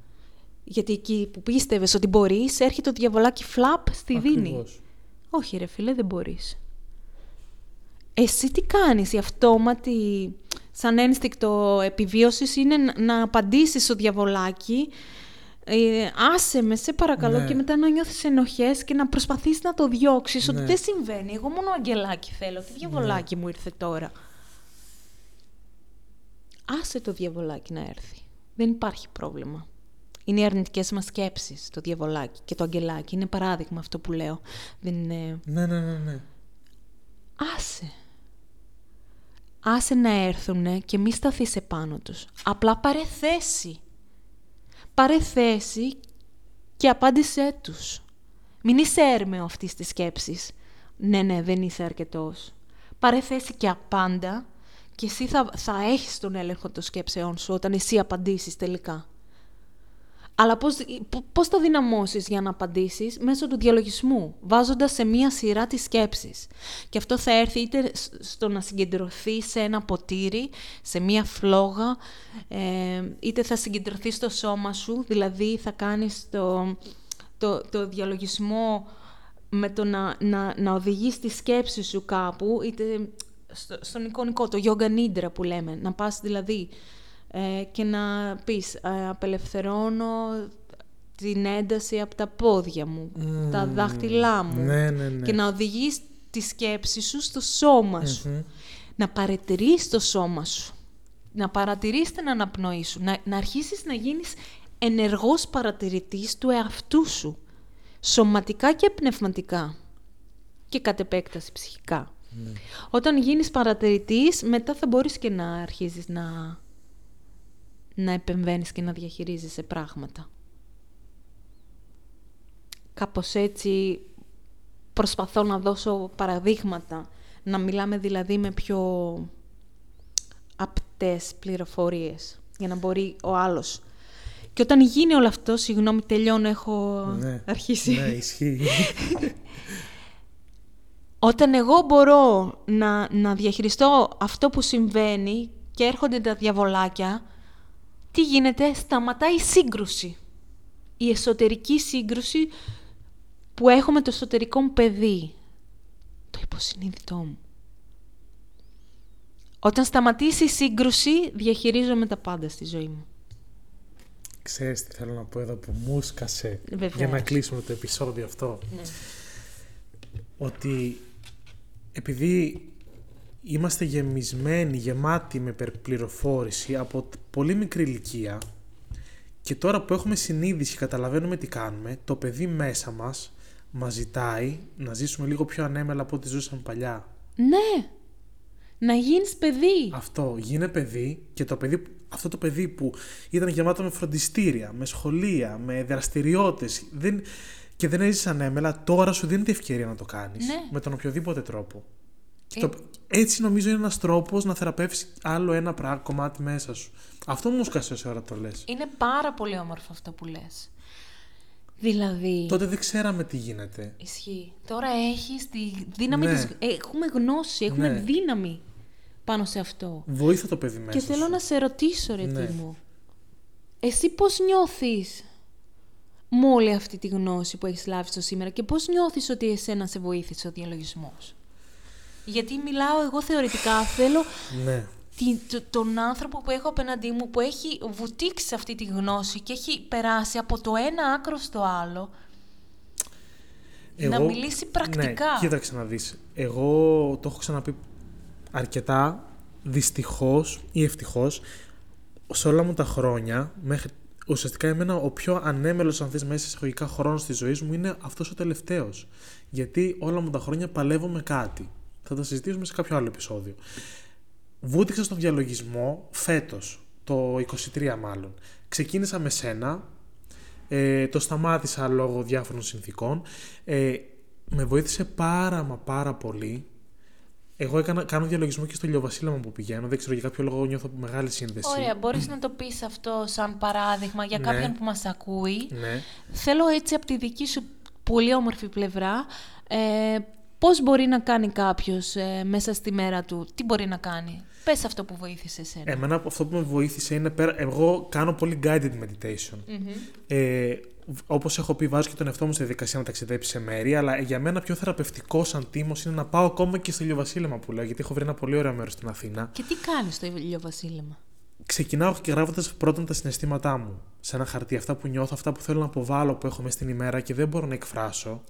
Γιατί εκεί που πίστευες ότι μπορείς, έρχεται το διαβολάκι φλαπ στη δίνη. Ακριβώς. Όχι ρε φίλε, δεν μπορείς. Εσύ τι κάνεις, η αυτόματη σαν ένστικτο επιβίωσης είναι να- να απαντήσεις στο διαβολάκι ε, άσε με, σε παρακαλώ, Ναι. και μετά να νιώθεις ενοχές και να προσπαθείς να το διώξεις, ότι Ναι. δεν συμβαίνει. Εγώ μόνο αγγελάκι θέλω, τι διαβολάκι μου ήρθε τώρα; Άσε το διαβολάκι να έρθει. Δεν υπάρχει πρόβλημα. Είναι οι αρνητικές μας σκέψεις το διαβολάκι και το αγγελάκι. Είναι παράδειγμα αυτό που λέω. Δεν είναι. Ναι, ναι, ναι, ναι. Άσε. Άσε να έρθουνε και μη σταθείς επάνω τους. Απλά πάρε θέση. Πάρε θέση και απάντησέ τους. Μην είσαι έρμεο αυτής της σκέψης. Ναι, ναι, δεν είσαι αρκετός. Πάρε θέση και απάντα και εσύ θα, θα έχεις τον έλεγχο των σκέψεών σου όταν εσύ απαντήσεις τελικά. Αλλά πώς, π- πώς θα δυναμώσεις για να απαντήσεις μέσω του διαλογισμού, βάζοντας σε μία σειρά τις σκέψεις. Και αυτό θα έρθει είτε σ- στο να συγκεντρωθεί σε ένα ποτήρι, σε μία φλόγα, ε, είτε θα συγκεντρωθεί στο σώμα σου, δηλαδή θα κάνεις το, το, το διαλογισμό με το να, να, να οδηγείς τη σκέψη σου κάπου, είτε στο, στον εικονικό, το yoga nidra που λέμε, να πας δηλαδή ε, και να πεις ε, απελευθερώνω την ένταση από τα πόδια μου, τα δάχτυλά μου Ναι, ναι, ναι. και να οδηγείς τη σκέψη σου στο σώμα σου. Να παρατηρείς το σώμα σου. Να παρατηρείς την αναπνοή σου. Να, να αρχίσεις να γίνεις ενεργός παρατηρητής του εαυτού σου. Σωματικά και πνευματικά. Και κατ' επέκταση ψυχικά. Όταν γίνεις παρατηρητής, μετά θα μπορείς και να αρχίζεις να, να επεμβαίνεις και να διαχειρίζεσαι πράγματα. Κάπως έτσι προσπαθώ να δώσω παραδείγματα, να μιλάμε δηλαδή με πιο απτές πληροφορίες, για να μπορεί ο άλλος. Και όταν γίνει όλο αυτό, συγγνώμη, τελειώνω, έχω Ναι. αρχίσει. Ναι, ισχύει. Όταν εγώ μπορώ να, να διαχειριστώ αυτό που συμβαίνει και έρχονται τα διαβολάκια, τι γίνεται, σταματάει η σύγκρουση. Η εσωτερική σύγκρουση που έχω με το εσωτερικό μου παιδί. Το υποσυνείδητό μου. Όταν σταματήσει η σύγκρουση, διαχειρίζομαι τα πάντα στη ζωή μου. Ξέρεις τι θέλω να πω εδώ που μου σκασε Βεβαίως. για να κλείσουμε το επεισόδιο αυτό. Ναι. Ότι επειδή είμαστε γεμισμένοι, γεμάτοι με υπερπληροφόρηση από τ- πολύ μικρή ηλικία και τώρα που έχουμε συνείδηση και καταλαβαίνουμε τι κάνουμε, το παιδί μέσα μας μας ζητάει να ζήσουμε λίγο πιο ανέμελα από ό,τι ζούσαμε παλιά. Ναι! Να γίνεις παιδί. Αυτό, γίνε παιδί και το παιδί, αυτό το παιδί που ήταν γεμάτο με φροντιστήρια, με σχολεία, με δραστηριότητες δεν, και δεν έζησες ανέμελα, τώρα σου δίνει τη ευκαιρία να το κάνεις. Ναι. Με τον οποιοδήποτε τρόπο. Και Ε. το, έτσι νομίζω είναι ένας τρόπος να θεραπεύσεις άλλο ένα πράγμα, κομμάτι μέσα σου. Αυτό μου σκάσε όση ώρα το λες. Είναι πάρα πολύ όμορφο αυτό που λες. Δηλαδή... Τότε δεν ξέραμε τι γίνεται. Ισχύει. Τώρα έχεις τη δύναμη Ναι. της... Έχουμε γνώση, έχουμε Ναι. δύναμη πάνω σε αυτό. Βοήθα το παιδί μέσα Και θέλω σου. να σε ρωτήσω, ρε Ναι. μου. Εσύ πώς νιώθεις με όλη αυτή τη γνώση που έχεις λάβει στο σήμερα και πώς νιώθεις ότι εσένα σε βοήθησε ο διαλογισμός; Γιατί μιλάω εγώ θεωρητικά, θέλω Ναι. τη- το- τον άνθρωπο που έχω απέναντί μου που έχει βουτήξει σε αυτή τη γνώση και έχει περάσει από το ένα άκρο στο άλλο να μιλήσει πρακτικά. Ναι, κοίταξε να δεις. Εγώ το έχω ξαναπεί αρκετά, δυστυχώς ή ευτυχώς, σε όλα μου τα χρόνια, μέχρι, ουσιαστικά εμένα ο πιο ανέμελος αν θες μέσα σε εισαγωγικά χρόνος της ζωής μου είναι αυτός ο τελευταίος. Γιατί όλα μου τα χρόνια παλεύω με κάτι. Θα τα συζητήσουμε σε κάποιο άλλο επεισόδιο. Βούτυξα στον διαλογισμό φέτος, το 23 μάλλον. Ξεκίνησα με σένα, ε, το σταμάτησα λόγω διάφορων συνθήκων. Ε, με βοήθησε πάρα μα πάρα πολύ Εγώ έκανα, κάνω διαλογισμό και στο ηλιοβασίλεμα που πηγαίνω. Δεν ξέρω για κάποιο λόγο νιώθω μεγάλη σύνδεση. Ωραία, μπορείς να το πεις αυτό σαν παράδειγμα για Ναι. κάποιον που μας ακούει. Ναι. Θέλω έτσι από τη δική σου πολύ όμορφη πλευρά, ε, πώς μπορεί να κάνει κάποιος ε, μέσα στη μέρα του, τι μπορεί να κάνει; Πες αυτό που βοήθησε εσένα. Εμένα αυτό που με βοήθησε είναι πέρα. Εγώ κάνω πολύ guided meditation. Ε, Όπως έχω πει, βάζω και τον εαυτό μου στη διαδικασία να ταξιδέψει σε μέρη, αλλά για μένα πιο θεραπευτικός σαν τίμο είναι να πάω ακόμα και στο ηλιοβασίλεμα που λέω, γιατί έχω βρει ένα πολύ ωραίο μέρος στην Αθήνα. Και τι κάνεις στο ηλιοβασίλεμα; Ξεκινάω και γράφοντας πρώτα τα συναισθήματά μου σε ένα χαρτί. Αυτά που νιώθω, αυτά που θέλω να αποβάλω που έχω μέσα στην ημέρα και δεν μπορώ να εκφράσω.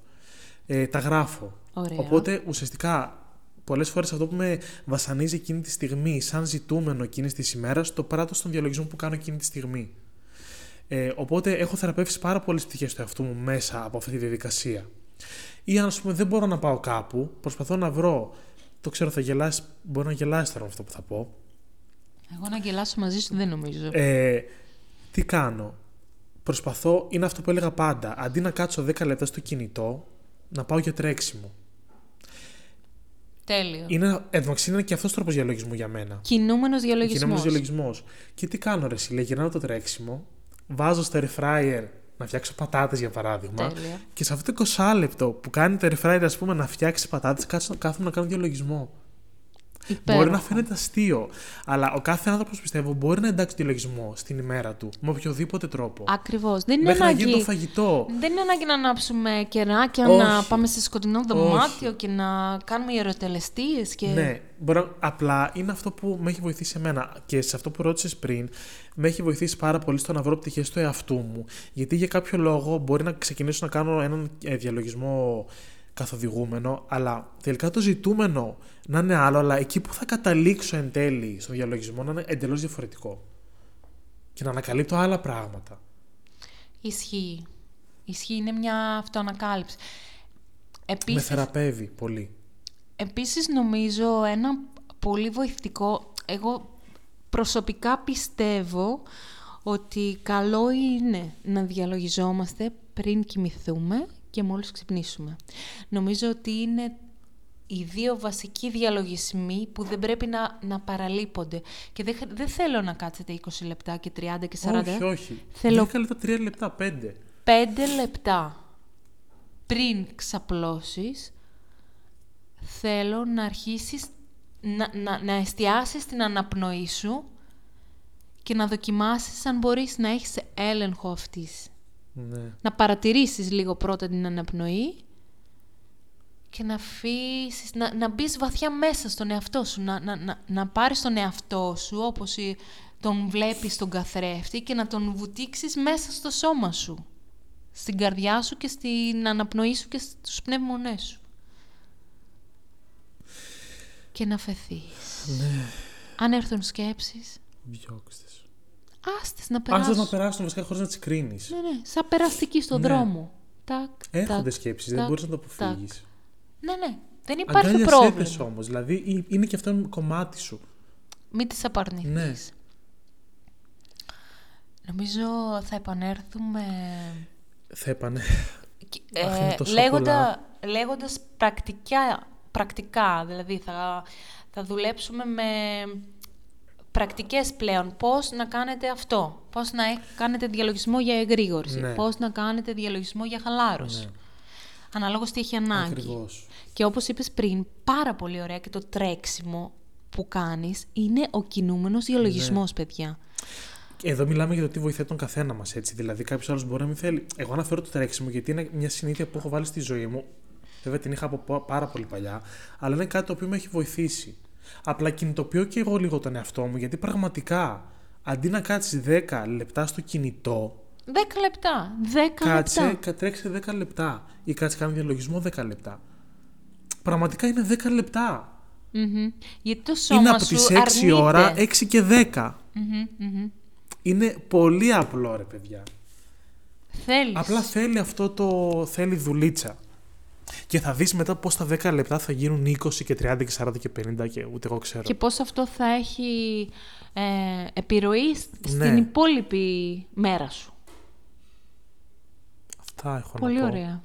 Ε, τα γράφω. Ωραία. Οπότε ουσιαστικά πολλές φορές αυτό που με βασανίζει εκείνη τη στιγμή, σαν ζητούμενο εκείνης της ημέρας, το πράττω στον διαλογισμό που κάνω εκείνη τη στιγμή. Ε, οπότε έχω θεραπεύσει πάρα πολλές πτυχές του εαυτού μου μέσα από αυτή τη διαδικασία. Ή αν ας πούμε δεν μπορώ να πάω κάπου, προσπαθώ να βρω. Το ξέρω, θα γελάσει, μπορεί να γελάσει τώρα με αυτό που θα πω. Εγώ να γελάσω μαζί σου δεν νομίζω. Ε, τι κάνω; Προσπαθώ, είναι αυτό που έλεγα πάντα. Αντί να κάτσω 10 λεπτά στο κινητό, να πάω για τρέξιμο. Τέλειο. Είναι, εντωμεταξύ είναι και αυτός τρόπος διαλογισμού για μένα. Κινούμενος διαλογισμός. Κινούμενος διαλογισμός. Και τι κάνω, ρε, λέει, γυρνάω το τρέξιμο, βάζω στο air fryer να φτιάξω πατάτες για παράδειγμα. Τέλεια. Και σε αυτό το 20 λεπτό που κάνει το air fryer, ας πούμε, να φτιάξει πατάτες, κάθομαι να κάνω διαλογισμό. Υπέροχο. Μπορεί να φαίνεται αστείο, αλλά ο κάθε άνθρωπος πιστεύω μπορεί να εντάξει διαλογισμό στην ημέρα του με οποιοδήποτε τρόπο. Ακριβώς. Δεν είναι Μέχρι να ανάγκη... γίνει το φαγητό. Δεν είναι ανάγκη να ανάψουμε κεράκια, Όχι. να πάμε σε σκοτεινό δωμάτιο Όχι. και να κάνουμε ιεροτελεστίες και... Ναι, μπορεί, να- απλά είναι αυτό που με έχει βοηθήσει εμένα. Και σε αυτό που ρώτησες πριν, με έχει βοηθήσει πάρα πολύ στο να βρω πτυχές του εαυτού μου. Γιατί για κάποιο λόγο μπορεί να ξεκινήσω να κάνω έναν ε, διαλογισμό καθοδηγούμενο, αλλά τελικά το ζητούμενο να είναι άλλο, αλλά εκεί που θα καταλήξω εν τέλει στον διαλογισμό να είναι εντελώς διαφορετικό. Και να ανακαλύπτω άλλα πράγματα. Ισχύει. Ισχύει, είναι μια αυτοανακάλυψη. Με Επίσης, θεραπεύει πολύ. επίσης νομίζω ένα πολύ βοηθητικό, εγώ προσωπικά πιστεύω ότι καλό είναι να διαλογιζόμαστε πριν κοιμηθούμε και μόλις ξυπνήσουμε. Νομίζω ότι είναι οι δύο βασικοί διαλογισμοί που δεν πρέπει να, να παραλείπονται. Και δεν, χ- δεν θέλω να κάτσετε 20 λεπτά και 30 και 40. Όχι, όχι. Θέλω- 10 λεπτά, 3 λεπτά, 5. πέντε λεπτά πριν ξαπλώσεις, θέλω να αρχίσεις να, να, να εστιάσεις την αναπνοή σου και να δοκιμάσεις αν μπορείς να έχεις έλεγχο αυτής. Ναι. Να παρατηρήσεις λίγο πρώτα την αναπνοή και να αφήσεις, να, να μπεις βαθιά μέσα στον εαυτό σου, να, να, να, να πάρεις τον εαυτό σου όπως η- τον βλέπεις στον καθρέφτη και να τον βουτήξεις μέσα στο σώμα σου, στην καρδιά σου και στην αναπνοή σου και στους πνεύμονές σου. Και να φεθείς. Ναι. Αν έρθουν σκέψεις, Διώξτε. Άστες να Άστο περάσουν. να περάσουν βασικά χωρίς να τις κρίνεις. Ναι, ναι, σαν περαστική στον Ναι. δρόμο. Τάκ, Έρχονται τάκ, σκέψεις, δεν τάκ, μπορείς να το τάκ. αποφύγεις. Ναι, ναι. Δεν υπάρχει Αγκάλιασέ πρόβλημα. τες όμως. Δηλαδή ε- είναι και αυτό κομμάτι σου. Μην τις απαρνηθείς. Ναι. Νομίζω θα επανέλθουμε Θα επανε. και- Αχ, είναι ε, τόσα λέγοντα, λέγοντας πρακτικά, πρακτικά, δηλαδή θα, θα δουλέψουμε με πρακτικές πλέον. Πώς να κάνετε αυτό, πώς να έχ- κάνετε διαλογισμό για εγρήγορση, Ναι. πώς να κάνετε διαλογισμό για χαλάρωση; Ναι. Αναλόγως τι έχει ανάγκη. Ακριβώς. Και όπως είπες πριν, πάρα πολύ ωραία και το τρέξιμο που κάνεις είναι ο κινούμενος διαλογισμός, Ναι. παιδιά. Εδώ μιλάμε για το τι βοηθάει τον καθένα μας έτσι. Δηλαδή, κάποιος άλλος μπορεί να μην θέλει. Εγώ αναφέρω το τρέξιμο γιατί είναι μια συνήθεια που έχω βάλει στη ζωή μου. Βέβαια την είχα από πο- πάρα πολύ παλιά, αλλά είναι κάτι το οποίο με έχει βοηθήσει. Απλά κινητοποιώ και εγώ λίγο τον εαυτό μου γιατί πραγματικά αντί να κάτσει 10 λεπτά στο κινητό, 10 λεπτά. 10 κάτσε, λεπτά. κατρέξε 10 λεπτά. Ή κάτσε κάνει διαλογισμό 10 λεπτά. Πραγματικά είναι 10 λεπτά. Μμμ. Γιατί το σώμα είναι από σου τις 6 αρνείται. ώρα 6 και 10. Μμμ, μμμ. Είναι πολύ απλό ρε παιδιά. Θέλεις. Απλά θέλει αυτό το. θέλει δουλίτσα. Και θα δεις μετά πώς τα 10 λεπτά θα γίνουν 20 και 30 και 40 και 50 και ούτε εγώ ξέρω. Και πώς αυτό θα έχει ε, επιρροή σ- στην Ναι. υπόλοιπη μέρα σου. Αυτά έχω Πολύ να πω. ωραία.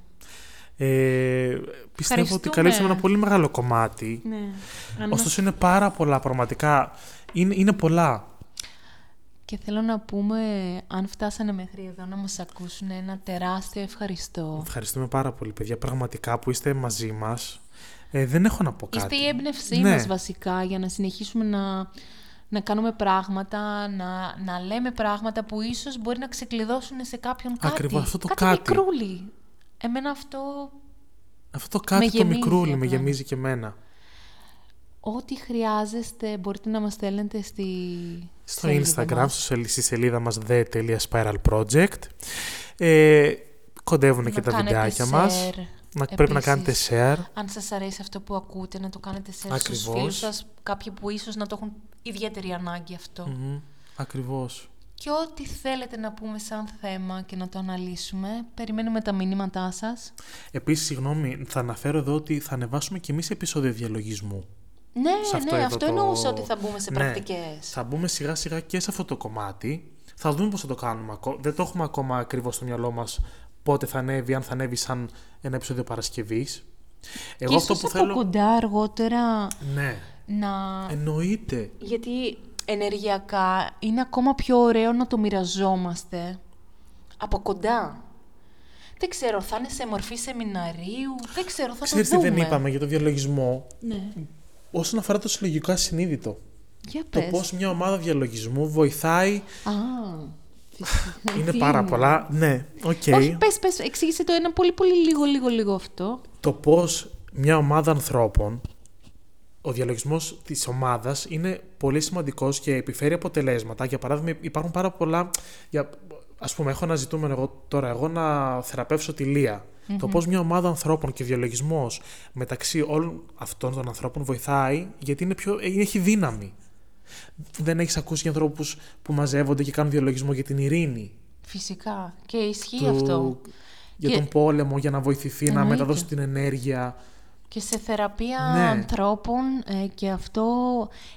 Ε, πιστεύω ότι Ευχαριστούμε. καλύψαμε ένα πολύ μεγάλο κομμάτι. Ναι. Αν Ωστόσο είναι πάρα πολλά πραγματικά. Είναι, είναι πολλά. Και θέλω να πούμε, αν φτάσανε μέχρι εδώ να μας ακούσουν, ένα τεράστιο ευχαριστώ. Ευχαριστούμε πάρα πολύ, παιδιά. Πραγματικά που είστε μαζί μας. Ε, δεν έχω να πω κάτι. Είστε η έμπνευσή Ναι. μας βασικά για να συνεχίσουμε να, να κάνουμε πράγματα, να, να λέμε πράγματα που ίσως μπορεί να ξεκλειδώσουν σε κάποιον κάτι. Ακριβώς, αυτό το κάτι. κάτι. μικρούλι. Εμένα αυτό, Αυτό το κάτι Με το γεμίζει μικρούλι με απλά. γεμίζει και εμένα. Ό,τι χρειάζεστε μπορείτε να μας στέλνετε στη Στο σελίδα Instagram, μας. στο σελ- στη σελίδα μας the.spiralproject. Ε, κοντεύουν και Να τα κάνετε βιντεάκια μας. share Να, πρέπει να κάνετε επίσης. share. Αν σας αρέσει αυτό που ακούτε, να το κάνετε share στους Ακριβώς. φίλους σας, κάποιοι που ίσως να το έχουν ιδιαίτερη ανάγκη αυτό. Μμμ, Ακριβώς. Και ό,τι θέλετε να πούμε σαν θέμα και να το αναλύσουμε, περιμένουμε τα μηνύματά σας. Επίσης, συγγνώμη, θα αναφέρω εδώ ότι θα ανεβάσουμε και εμείς επεισόδιο διαλογισμού. Ναι, Σε αυτό ναι, εδώ αυτό το- εννοούσα ότι θα μπούμε σε Ναι. πρακτικές. Θα μπούμε σιγά σιγά και σε αυτό το κομμάτι. Θα δούμε πώς θα το κάνουμε. ακό- Δεν το έχουμε ακόμα ακριβώς στο μυαλό μας πότε θα ανέβει, αν θα ανέβει σαν ένα επεισόδιο Παρασκευής. Εγώ και αυτό ίσως που από θέλω... κοντά αργότερα Ναι, να... εννοείται. Γιατί ενεργειακά είναι ακόμα πιο ωραίο να το μοιραζόμαστε από κοντά. Δεν ξέρω, θα είναι σε μορφή σεμιναρίου, δεν ξέρω, θα Ξέρεις το τι δούμε. δεν είπαμε για το διαλογισμό; Ναι. Όσον αφορά το συλλογικό ασυνείδητο. Για Το πες. πώς μια ομάδα διαλογισμού βοηθάει Α, φυσικά. είναι Τι πάρα είναι; πολλά. Ναι, οκ. Όχι, πες, πες, εξήγησε το ένα πολύ πολύ λίγο λίγο λίγο αυτό. Το πώς μια ομάδα ανθρώπων, ο διαλογισμός της ομάδας είναι πολύ σημαντικός και επιφέρει αποτελέσματα. Για παράδειγμα, υπάρχουν πάρα πολλά... Για, ας πούμε, έχω ένα ζητούμενο εγώ τώρα, εγώ να θεραπεύσω τη λια Το πώς μια ομάδα ανθρώπων και ο διαλογισμός μεταξύ όλων αυτών των ανθρώπων βοηθάει γιατί είναι πιο, ε, έχει δύναμη. Δεν έχεις ακούσει για ανθρώπους που μαζεύονται και κάνουν διαλογισμό για την ειρήνη. Φυσικά. Και ισχύει του- αυτό. Για Και- τον πόλεμο, για να βοηθηθεί να Εννοείται. μεταδώσει την ενέργεια. Και σε θεραπεία Ναι. ανθρώπων ε, και αυτό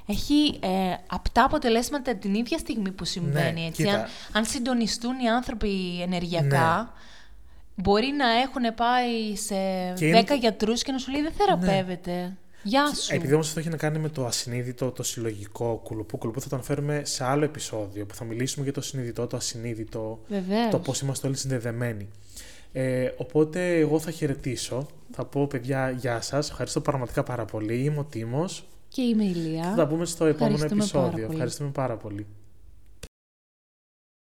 έχει ε, απτά αποτελέσματα την ίδια στιγμή που συμβαίνει. Ναι, έτσι. κοίτα. Αν, αν συντονιστούν οι άνθρωποι ενεργειακά, μπορεί να έχουν πάει σε Και είναι 10 γιατρούς και να σου λέει δεν θεραπεύεται. Γεια σου. Επειδή όμως αυτό έχει να κάνει με το ασυνείδητο, το συλλογικό κουλουπού, κουλουπού θα το αναφέρουμε σε άλλο επεισόδιο που θα μιλήσουμε για το συνειδητό, το ασυνείδητο, Βεβαίως. το πώς είμαστε όλοι συνδεδεμένοι. Ε, οπότε εγώ θα χαιρετήσω, θα πω παιδιά γεια σας, ευχαριστώ πραγματικά πάρα πολύ, είμαι ο Τίμος, Και είμαι η Ηλία. θα τα πούμε στο επόμενο Ευχαριστούμε πάρα επεισόδιο. πολύ. Ευχαριστούμε πάρα πολύ.